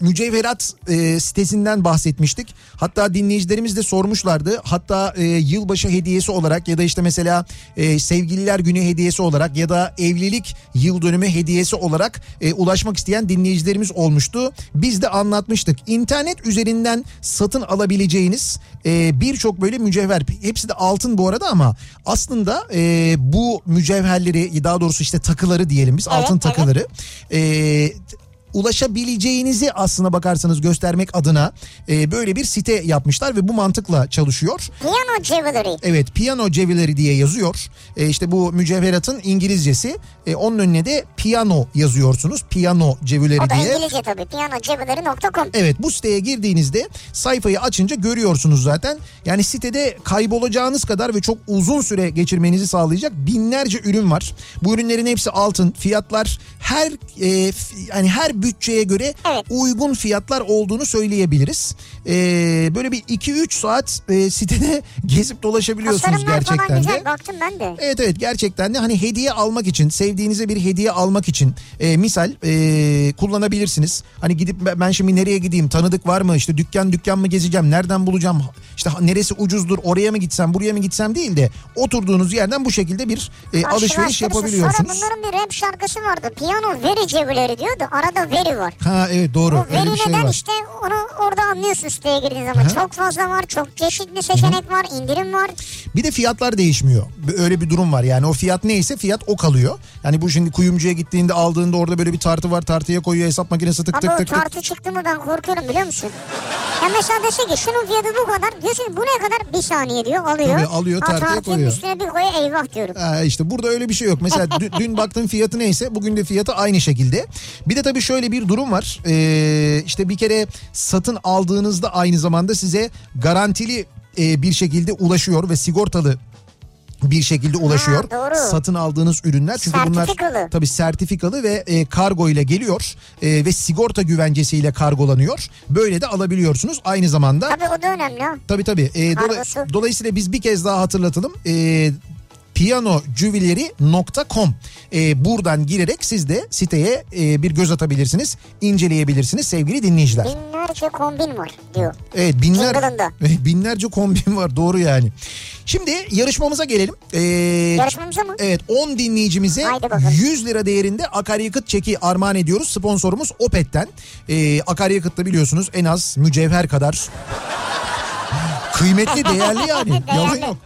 S1: mücevherat e, sitesinden bahsetmiştik. Hatta dinleyicilerimiz de sormuşlardı. Hatta e, yılbaşı hediyesi olarak ya da işte mesela e, sevgililer günü hediyesi olarak ya da evlilik yıl dönümü hediyesi olarak e, ulaşmak isteyen dinleyicilerimiz olmuştu. Biz de anlatmıştık. İnternet üzerinden satın alabileceğiniz e, birçok böyle mücevher hepsi de altın bu arada ama aslında e, bu mücevherleri daha doğrusu işte takıları diyelim biz altın takıları e, ulaşabileceğinizi aslına bakarsanız göstermek adına e, böyle bir site yapmışlar ve bu mantıkla çalışıyor.
S2: Piyano Jewelry.
S1: Evet Piano Jewelry diye yazıyor. E, işte bu mücevheratın İngilizcesi. E, onun önüne de piano yazıyorsunuz. Piano
S2: O
S1: Jewelry
S2: da
S1: diye.
S2: İngilizce tabii. Piyanojewelry.com.
S1: Evet bu siteye girdiğinizde sayfayı açınca görüyorsunuz zaten. Yani sitede kaybolacağınız kadar ve çok uzun süre geçirmenizi sağlayacak binlerce ürün var. Bu ürünlerin hepsi altın. Fiyatlar her e, yani her bütçeye göre uygun fiyatlar olduğunu söyleyebiliriz. Ee, böyle bir 2-3 saat e, sitede gezip dolaşabiliyorsunuz
S2: Tasarımlar
S1: gerçekten
S2: falan
S1: de.
S2: güzel baktım ben de.
S1: Evet evet gerçekten de hani hediye almak için sevdiğinize bir hediye almak için e, misal e, kullanabilirsiniz. Hani gidip ben- şimdi nereye gideyim tanıdık var mı işte dükkan dükkan mı gezeceğim nereden bulacağım işte neresi ucuzdur oraya mı gitsem buraya mı gitsem değil de oturduğunuz yerden bu şekilde bir e, alışveriş
S2: Karşılaştırırsın.
S1: yapabiliyorsunuz.
S2: Sonra bunların bir rap şarkısı vardı. Piyano veri cevherleri diyordu. Arada veri var.
S1: Ha evet doğru öyle
S2: veri
S1: şey
S2: neden
S1: var.
S2: işte onu orada anlıyorsun siteye girdiğin zaman.
S1: Aha.
S2: Çok fazla var, çok çeşitli seçenek var, indirim var.
S1: Bir de fiyatlar değişmiyor. Öyle bir durum var yani o fiyat neyse fiyat o kalıyor. Yani bu şimdi kuyumcuya gittiğinde aldığında orada böyle bir tartı var tartıya koyuyor hesap makinesi tık
S2: Ama
S1: tık
S2: o
S1: tık tık.
S2: tartı çıktı mı ben korkuyorum biliyor musun? Ya mesela dese ki şunun fiyatı bu kadar. Diyorsun bu ne kadar? Bir saniye diyor alıyor.
S1: Tabii, alıyor,
S2: Ha,
S1: tartıya
S2: tartının
S1: koyuyor.
S2: üstüne bir koyuyor eyvah diyorum.
S1: Ha işte burada öyle bir şey yok. Mesela dün, dün baktığın fiyatı neyse bugün de fiyatı aynı şekilde. Bir de tabii şöyle bir durum var. Ee, işte bir kere satın aldığınızda aynı zamanda size garantili e, bir şekilde ulaşıyor ve sigortalı bir şekilde ulaşıyor.
S2: Ha, doğru.
S1: Satın aldığınız ürünler çünkü bunlar tabii sertifikalı ve e, kargo ile geliyor e, ve sigorta güvencesiyle kargolanıyor. Böyle de alabiliyorsunuz aynı zamanda.
S2: Tabii o da önemli.
S1: Tabii tabii. Ee, dola- dolayısıyla biz bir kez daha hatırlatalım. Ee, piyanojuvileri.com Ee, buradan girerek siz de siteye e, bir göz atabilirsiniz, inceleyebilirsiniz sevgili dinleyiciler.
S2: Binlerce kombin var diyor.
S1: Evet binler,
S2: Jingle'ında.
S1: binlerce kombin var doğru yani. Şimdi yarışmamıza gelelim. Ee,
S2: Yarışmamıza mı?
S1: Evet 10 dinleyicimize
S2: Haydi bakalım.
S1: 100 lira değerinde akaryakıt çeki armağan ediyoruz. Sponsorumuz Opet'ten. Ee, akaryakıt da biliyorsunuz en az mücevher kadar kıymetli değerli yani. Yalan yok.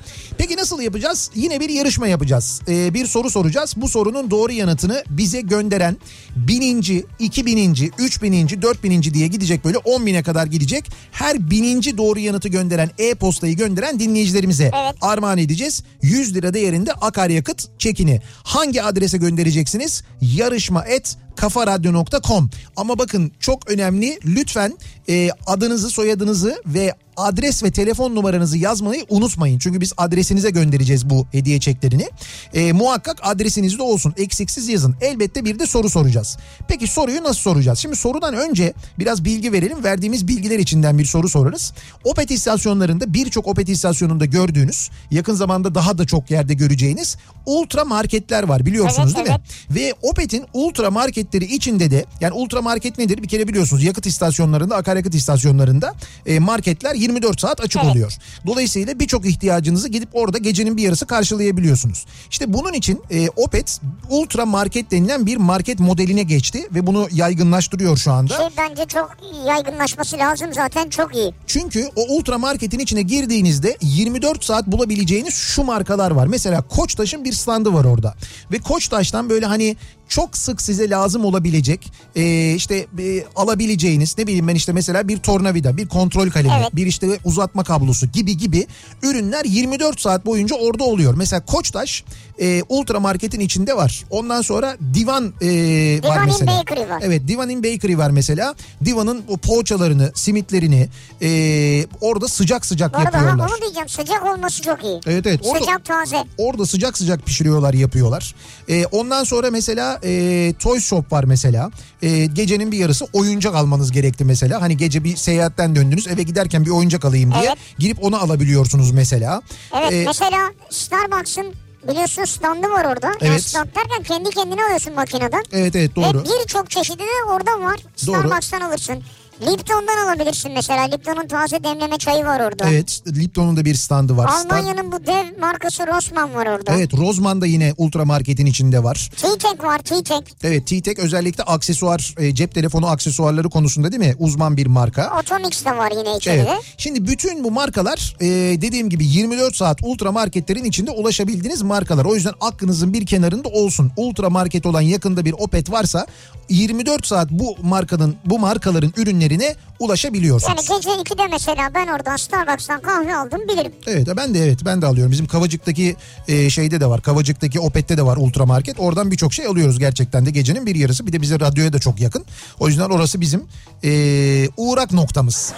S1: Peki nasıl yapacağız? Yine bir yarışma yapacağız. Ee, bir soru soracağız. Bu sorunun doğru yanıtını bize gönderen bininci, iki bininci, üç bininci, dört bininci diye gidecek böyle on bine kadar gidecek. Her bininci doğru yanıtı gönderen e-postayı gönderen dinleyicilerimize armağan edeceğiz. 100 lira değerinde akaryakıt çekini. Hangi adrese göndereceksiniz? Yarışma et kafaradyo.com ama bakın çok önemli lütfen e, adınızı soyadınızı ve adres ve telefon numaranızı yazmayı unutmayın. Çünkü biz adresinize göndereceğiz bu hediye çeklerini. E, muhakkak adresiniz de olsun eksiksiz yazın. Elbette bir de soru soracağız. Peki soruyu nasıl soracağız? Şimdi sorudan önce biraz bilgi verelim. Verdiğimiz bilgiler içinden bir soru sorarız. Opet istasyonlarında birçok Opet istasyonunda gördüğünüz yakın zamanda daha da çok yerde göreceğiniz ultra marketler var biliyorsunuz
S2: Evet,
S1: değil mi? Ve Opet'in ultra marketleri içinde de yani ultra market nedir bir kere biliyorsunuz yakıt istasyonlarında akaryakıt istasyonlarında e, marketler 24 saat açık oluyor. Dolayısıyla birçok ihtiyacınızı gidip orada gecenin bir yarısı karşılayabiliyorsunuz. İşte bunun için e, Opet ultra market denilen bir market modeline geçti ve bunu yaygınlaştırıyor şu anda.
S2: Şey bence çok yaygınlaşması lazım zaten çok iyi.
S1: Çünkü o ultra marketin içine girdiğinizde 24 saat bulabileceğiniz şu markalar var. Mesela Koçtaş'ın bir standı var orada. Ve Koçtaş'tan böyle hani çok sık size lazım olabilecek e, işte e, alabileceğiniz ne bileyim ben işte mesela bir tornavida, bir kontrol kalemi,
S2: Evet.
S1: bir işte uzatma kablosu gibi gibi ürünler 24 saat boyunca orada oluyor. Mesela Koçtaş e, ultra marketin içinde var. Ondan sonra Divan e, var
S2: Divan in
S1: mesela.
S2: Bakery var.
S1: Evet Divan'in Bakery var mesela. Divan'ın o poğaçalarını, simitlerini e, orada sıcak sıcak
S2: ha,
S1: yapıyorlar.
S2: onu diyeceğim sıcak olması çok iyi.
S1: Evet evet. Orada-
S2: Sıcak taze.
S1: Orada sıcak sıcak pişiriyorlar yapıyorlar. E, ondan sonra mesela e, Toy Shop var mesela. E, gecenin bir yarısı oyuncak almanız gerekti mesela. Hani gece bir seyahatten döndünüz eve giderken bir oyuncak alayım diye.
S2: Evet.
S1: Girip onu alabiliyorsunuz mesela.
S2: Evet
S1: E,
S2: mesela Starbucks'ın biliyorsun standı var orada. Yani
S1: Evet.
S2: stand derken kendi kendine alıyorsun makineden.
S1: Evet evet doğru.
S2: Ve birçok çeşidi de orada var.
S1: Doğru.
S2: Starbucks'tan alırsın. Lipton'dan alabilirsin mesela. Lipton'un taze demleme çayı var orada.
S1: Evet Lipton'un da bir standı var.
S2: Almanya'nın bu dev markası Rossmann var orada.
S1: Evet Rozman da yine ultra marketin içinde var.
S2: T-Tek var T-Tek.
S1: Evet T-Tek özellikle aksesuar e, cep telefonu aksesuarları konusunda değil mi? Uzman bir marka.
S2: Atomix de var yine içeride.
S1: Evet. Şimdi bütün bu markalar e, dediğim gibi 24 saat ultra marketlerin içinde ulaşabildiğiniz markalar. O yüzden aklınızın bir kenarında olsun. Ultra market olan yakında bir Opet varsa 24 saat bu markanın bu markaların ürünlerine ulaşabiliyorsunuz.
S2: Yani gece 2'de mesela ben oradan Starbucks'tan kahve aldım bilirim.
S1: Evet ben de evet ben de alıyorum. Bizim Kavacık'taki e, şeyde de var. Kavacık'taki Opet'te de var ultra market. Oradan birçok şey alıyoruz gerçekten de gecenin bir yarısı. Bir de bize radyoya da çok yakın. O yüzden orası bizim e, uğrak noktamız.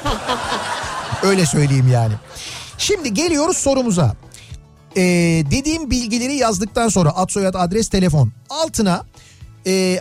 S1: Öyle söyleyeyim yani. Şimdi geliyoruz sorumuza. E, dediğim bilgileri yazdıktan sonra ad soyad adres telefon altına e,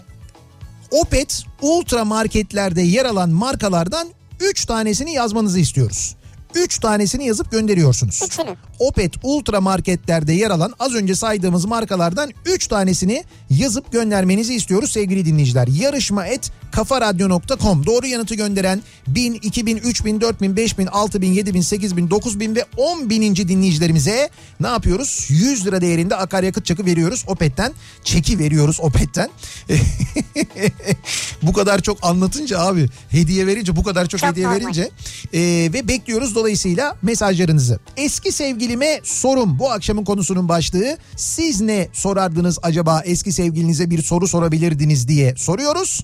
S1: Opet ultra marketlerde yer alan markalardan 3 tanesini yazmanızı istiyoruz. 3 tanesini yazıp gönderiyorsunuz.
S2: Üçünü.
S1: Opet ultra marketlerde yer alan az önce saydığımız markalardan 3 tanesini yazıp göndermenizi istiyoruz sevgili dinleyiciler. Yarışma et kafaradyo.com doğru yanıtı gönderen 1000, 2000, 3000, 4000, 5000, 6000, 7000, 8000, 9000 ve 10 bininci dinleyicilerimize ne yapıyoruz? 100 lira değerinde akaryakıt çakı veriyoruz Opet'ten. Çeki veriyoruz Opet'ten. bu kadar çok anlatınca abi hediye verince bu kadar çok,
S2: Çok
S1: hediye
S2: normal.
S1: verince e, ve bekliyoruz dolayısıyla mesajlarınızı. Eski sevgilime sorum bu akşamın konusunun başlığı. Siz ne sorardınız acaba eski sevgilinize bir soru sorabilirdiniz diye soruyoruz.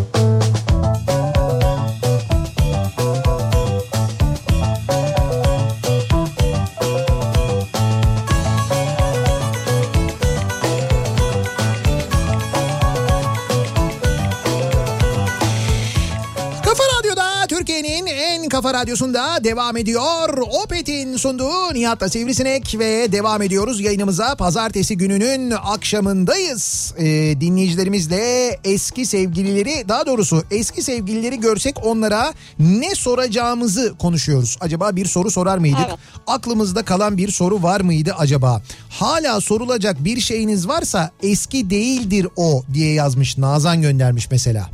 S1: kafa radyosunda devam ediyor. Opet'in sunduğu Nihat'la Sivrisinek ve devam ediyoruz yayınımıza. Pazartesi gününün akşamındayız. Ee, dinleyicilerimizle eski sevgilileri daha doğrusu eski sevgilileri görsek onlara ne soracağımızı konuşuyoruz. Acaba bir soru sorar mıydık? Aklımızda kalan bir soru var mıydı acaba? Hala sorulacak bir şeyiniz varsa eski değildir o diye yazmış Nazan göndermiş mesela.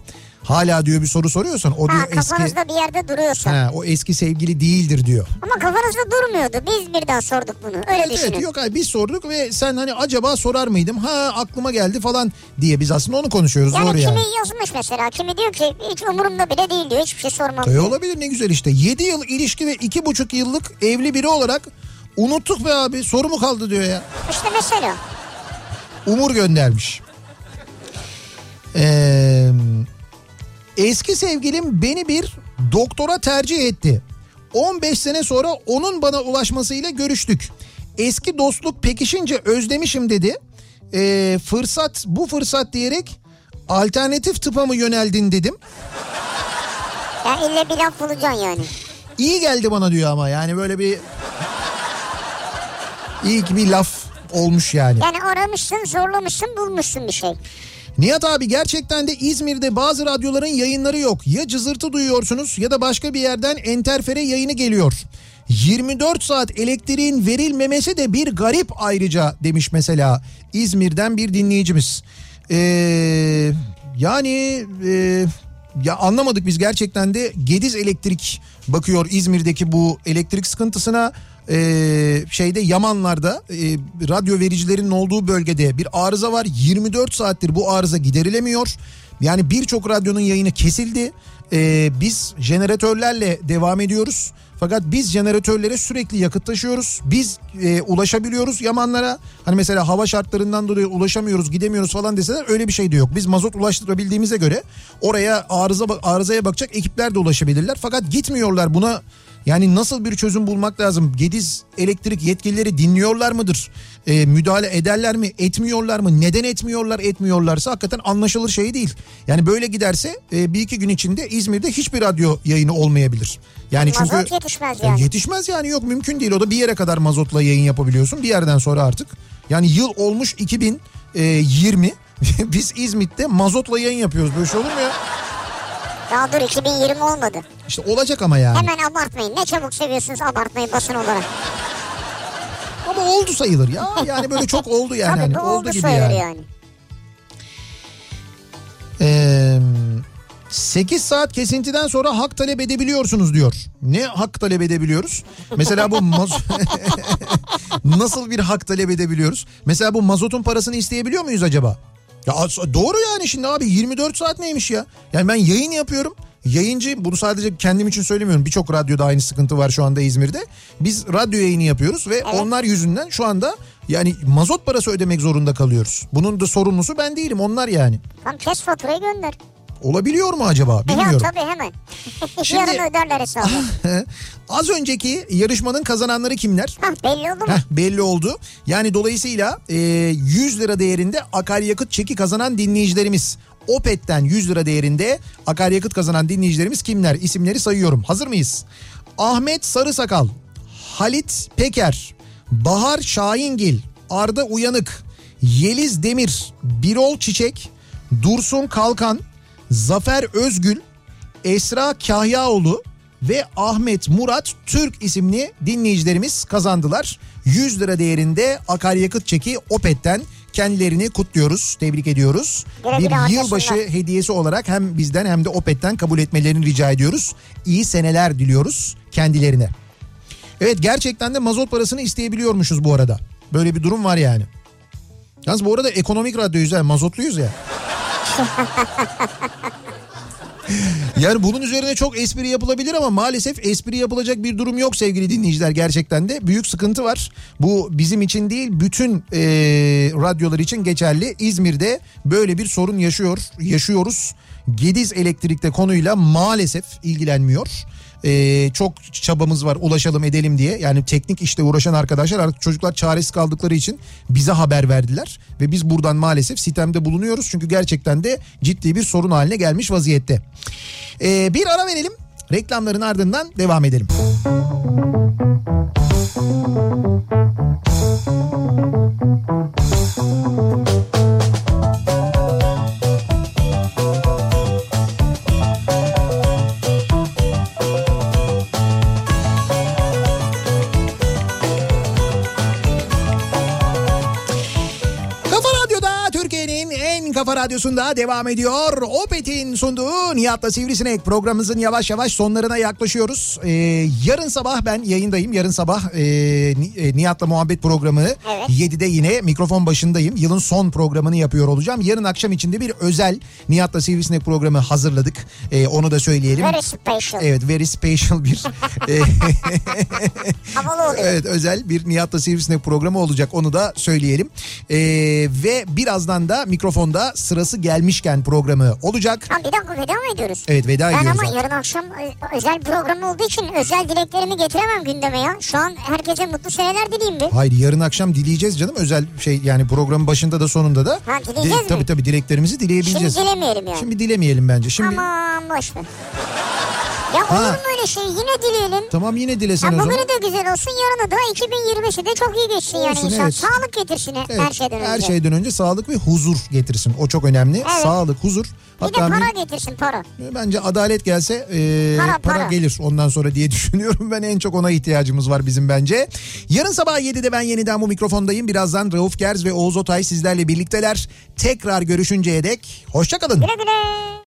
S1: Hala diyor bir soru soruyorsan o diyor
S2: Ha,
S1: eski
S2: kafanızda bir yerde duruyorsa.
S1: Ha, o eski sevgili değildir diyor.
S2: Ama kafanızda durmuyordu. Biz birden sorduk bunu. Öyle
S1: Evet,
S2: düşünün.
S1: evet, yok hayır biz sorduk ve sen hani acaba sorar mıydım? Ha aklıma geldi falan diye biz aslında onu konuşuyoruz
S2: yani
S1: doğru
S2: kimi
S1: yani.
S2: yazmış mesela. Kimi diyor ki hiç umurumda bile değil diyor. Hiçbir şey sormam. Diyor.
S1: olabilir ne güzel işte. 7 yıl ilişki ve 2,5 yıllık evli biri olarak unuttuk be abi soru mu kaldı diyor ya.
S2: İşte mesela.
S1: Umur göndermiş. Ee, eski sevgilim beni bir doktora tercih etti. 15 sene sonra onun bana ulaşmasıyla görüştük. Eski dostluk pekişince özlemişim dedi. Ee, fırsat bu fırsat diyerek alternatif tıpa mı yöneldin dedim.
S2: Ya ille bir laf bulacaksın yani.
S1: İyi geldi bana diyor ama yani böyle bir iyi ki bir laf olmuş yani.
S2: Yani aramışsın, zorlamışsın, bulmuşsun bir şey.
S1: Nihat abi gerçekten de İzmir'de bazı radyoların yayınları yok. Ya cızırtı duyuyorsunuz ya da başka bir yerden enterfere yayını geliyor. 24 saat elektriğin verilmemesi de bir garip ayrıca demiş mesela İzmir'den bir dinleyicimiz. Ee, yani e, ya anlamadık biz gerçekten de Gediz Elektrik bakıyor İzmir'deki bu elektrik sıkıntısına. Ee, şeyde Yamanlar'da e, radyo vericilerinin olduğu bölgede bir arıza var. 24 saattir bu arıza giderilemiyor. Yani birçok radyonun yayını kesildi. Ee, biz jeneratörlerle devam ediyoruz. Fakat biz jeneratörlere sürekli yakıt taşıyoruz. Biz e, ulaşabiliyoruz Yamanlara. Hani mesela hava şartlarından dolayı ulaşamıyoruz, gidemiyoruz falan deseler öyle bir şey de yok. Biz mazot ulaştırabildiğimize göre oraya arıza arızaya bakacak ekipler de ulaşabilirler. Fakat gitmiyorlar buna yani nasıl bir çözüm bulmak lazım? Gediz elektrik yetkilileri dinliyorlar mıdır? Ee, müdahale ederler mi? Etmiyorlar mı? Neden etmiyorlar? Etmiyorlarsa hakikaten anlaşılır şey değil. Yani böyle giderse e, bir iki gün içinde İzmir'de hiçbir radyo yayını olmayabilir. Yani çünkü
S2: Mazot yetişmez
S1: Ya
S2: yani.
S1: yetişmez yani yok mümkün değil. O da bir yere kadar mazotla yayın yapabiliyorsun. Bir yerden sonra artık. Yani yıl olmuş 2020. Biz İzmit'te mazotla yayın yapıyoruz. Böyle şey olur mu ya?
S2: Daha dur 2020 olmadı.
S1: İşte olacak ama yani.
S2: Hemen abartmayın. Ne çabuk seviyorsunuz abartmayı basın olarak.
S1: Ama oldu sayılır ya. Yani böyle çok oldu yani.
S2: Tabii
S1: Hani oldu
S2: oldu
S1: gibi
S2: sayılır
S1: yani.
S2: yani.
S1: Ee, 8 saat kesintiden sonra hak talep edebiliyorsunuz diyor. Ne hak talep edebiliyoruz? Mesela bu maz- nasıl bir hak talep edebiliyoruz? Mesela bu mazotun parasını isteyebiliyor muyuz acaba? Ya doğru yani şimdi abi 24 saat neymiş ya? Yani ben yayın yapıyorum. Yayıncı bunu sadece kendim için söylemiyorum. Birçok radyoda aynı sıkıntı var şu anda İzmir'de. Biz radyo yayını yapıyoruz ve onlar yüzünden şu anda yani mazot parası ödemek zorunda kalıyoruz. Bunun da sorumlusu ben değilim onlar yani.
S2: Tam kes faturayı gönder.
S1: Olabiliyor mu acaba? Bilmiyorum.
S2: tabii hemen.
S1: Şimdi-
S2: Yarın öderler hesabı.
S1: Az önceki yarışmanın kazananları kimler?
S2: Hah, belli oldu mu?
S1: Heh, belli oldu. Yani dolayısıyla e, 100 lira değerinde akaryakıt çeki kazanan dinleyicilerimiz. Opet'ten 100 lira değerinde akaryakıt kazanan dinleyicilerimiz kimler? İsimleri sayıyorum. Hazır mıyız? Ahmet Sarısakal, Halit Peker, Bahar Şahingil, Arda Uyanık, Yeliz Demir, Birol Çiçek, Dursun Kalkan, Zafer Özgül, Esra Kahyaoğlu ve Ahmet Murat Türk isimli dinleyicilerimiz kazandılar. 100 lira değerinde akaryakıt çeki Opet'ten kendilerini kutluyoruz, tebrik ediyoruz.
S2: Güle
S1: bir
S2: güle
S1: yılbaşı hediyesi olarak hem bizden hem de Opet'ten kabul etmelerini rica ediyoruz. İyi seneler diliyoruz kendilerine. Evet gerçekten de mazot parasını isteyebiliyormuşuz bu arada. Böyle bir durum var yani. Yalnız bu arada ekonomik radyoyuz yani mazotluyuz ya. Yani bunun üzerine çok espri yapılabilir ama maalesef espri yapılacak bir durum yok sevgili dinleyiciler gerçekten de. Büyük sıkıntı var. Bu bizim için değil bütün e, radyolar için geçerli. İzmir'de böyle bir sorun yaşıyor, yaşıyoruz. Gediz Elektrik'te konuyla maalesef ilgilenmiyor. E, çok çabamız var ulaşalım edelim diye. Yani teknik işte uğraşan arkadaşlar artık çocuklar çaresiz kaldıkları için bize haber verdiler. Ve biz buradan maalesef sitemde bulunuyoruz. Çünkü gerçekten de ciddi bir sorun haline gelmiş vaziyette. E, bir ara verelim. Reklamların ardından devam edelim. Kafa radyosunda devam ediyor. Opet'in sunduğu Nihat'la Sivrisinek programımızın yavaş yavaş sonlarına yaklaşıyoruz. Ee, yarın sabah ben yayındayım. Yarın sabah e, e, Nihat'la muhabbet programı 7'de yine mikrofon başındayım. Yılın son programını yapıyor olacağım. Yarın akşam içinde bir özel Nihat'la Sivrisinek programı hazırladık. Ee, onu da söyleyelim.
S2: Very special.
S1: Evet very special bir e,
S2: Havalı oluyor.
S1: Evet özel bir Nihat'la Sivrisinek programı olacak onu da söyleyelim. Ee, ve birazdan da mikrofonda sırası gelmişken programı olacak.
S2: Ha bir dakika veda mı ediyoruz?
S1: Evet, veda
S2: ben
S1: ediyoruz
S2: ama
S1: abi.
S2: yarın akşam e, özel program olduğu için özel dileklerimi getiremem gündeme ya. Şu an herkese mutlu seneler dileyim bir.
S1: Hayır yarın akşam dileyeceğiz canım özel şey yani programın başında da sonunda da.
S2: Ha, dileyeceğiz mi?
S1: Tabii tabii dileklerimizi dileyebileceğiz.
S2: Şimdi dilemeyelim yani.
S1: Şimdi dilemeyelim bence. Şimdi
S2: Aman boş ver. Ya
S1: Ha.
S2: olur mu öyle şey? Yine dileyelim.
S1: tamam yine dilesen
S2: Ha,
S1: o zaman.
S2: bugünü de güzel olsun yarını da 2025'i de çok iyi geçsin yani
S1: Olsun,
S2: inşallah.
S1: evet.
S2: Sağlık getirsin
S1: Evet,
S2: her şeyden önce.
S1: Her şeyden önce sağlık ve huzur getirsin. O çok önemli.
S2: Evet.
S1: Sağlık, huzur.
S2: Bir de
S1: Hatta
S2: para getirsin para.
S1: Bence adalet gelse e,
S2: Para,
S1: para,
S2: para.
S1: gelir ondan sonra diye düşünüyorum. Ben en çok ona ihtiyacımız var bizim bence. Yarın sabah 7'de ben yeniden bu mikrofondayım. Birazdan Rauf Gerz ve Oğuz Otay sizlerle birlikteler. Tekrar görüşünceye dek hoşçakalın.
S2: Güle güle.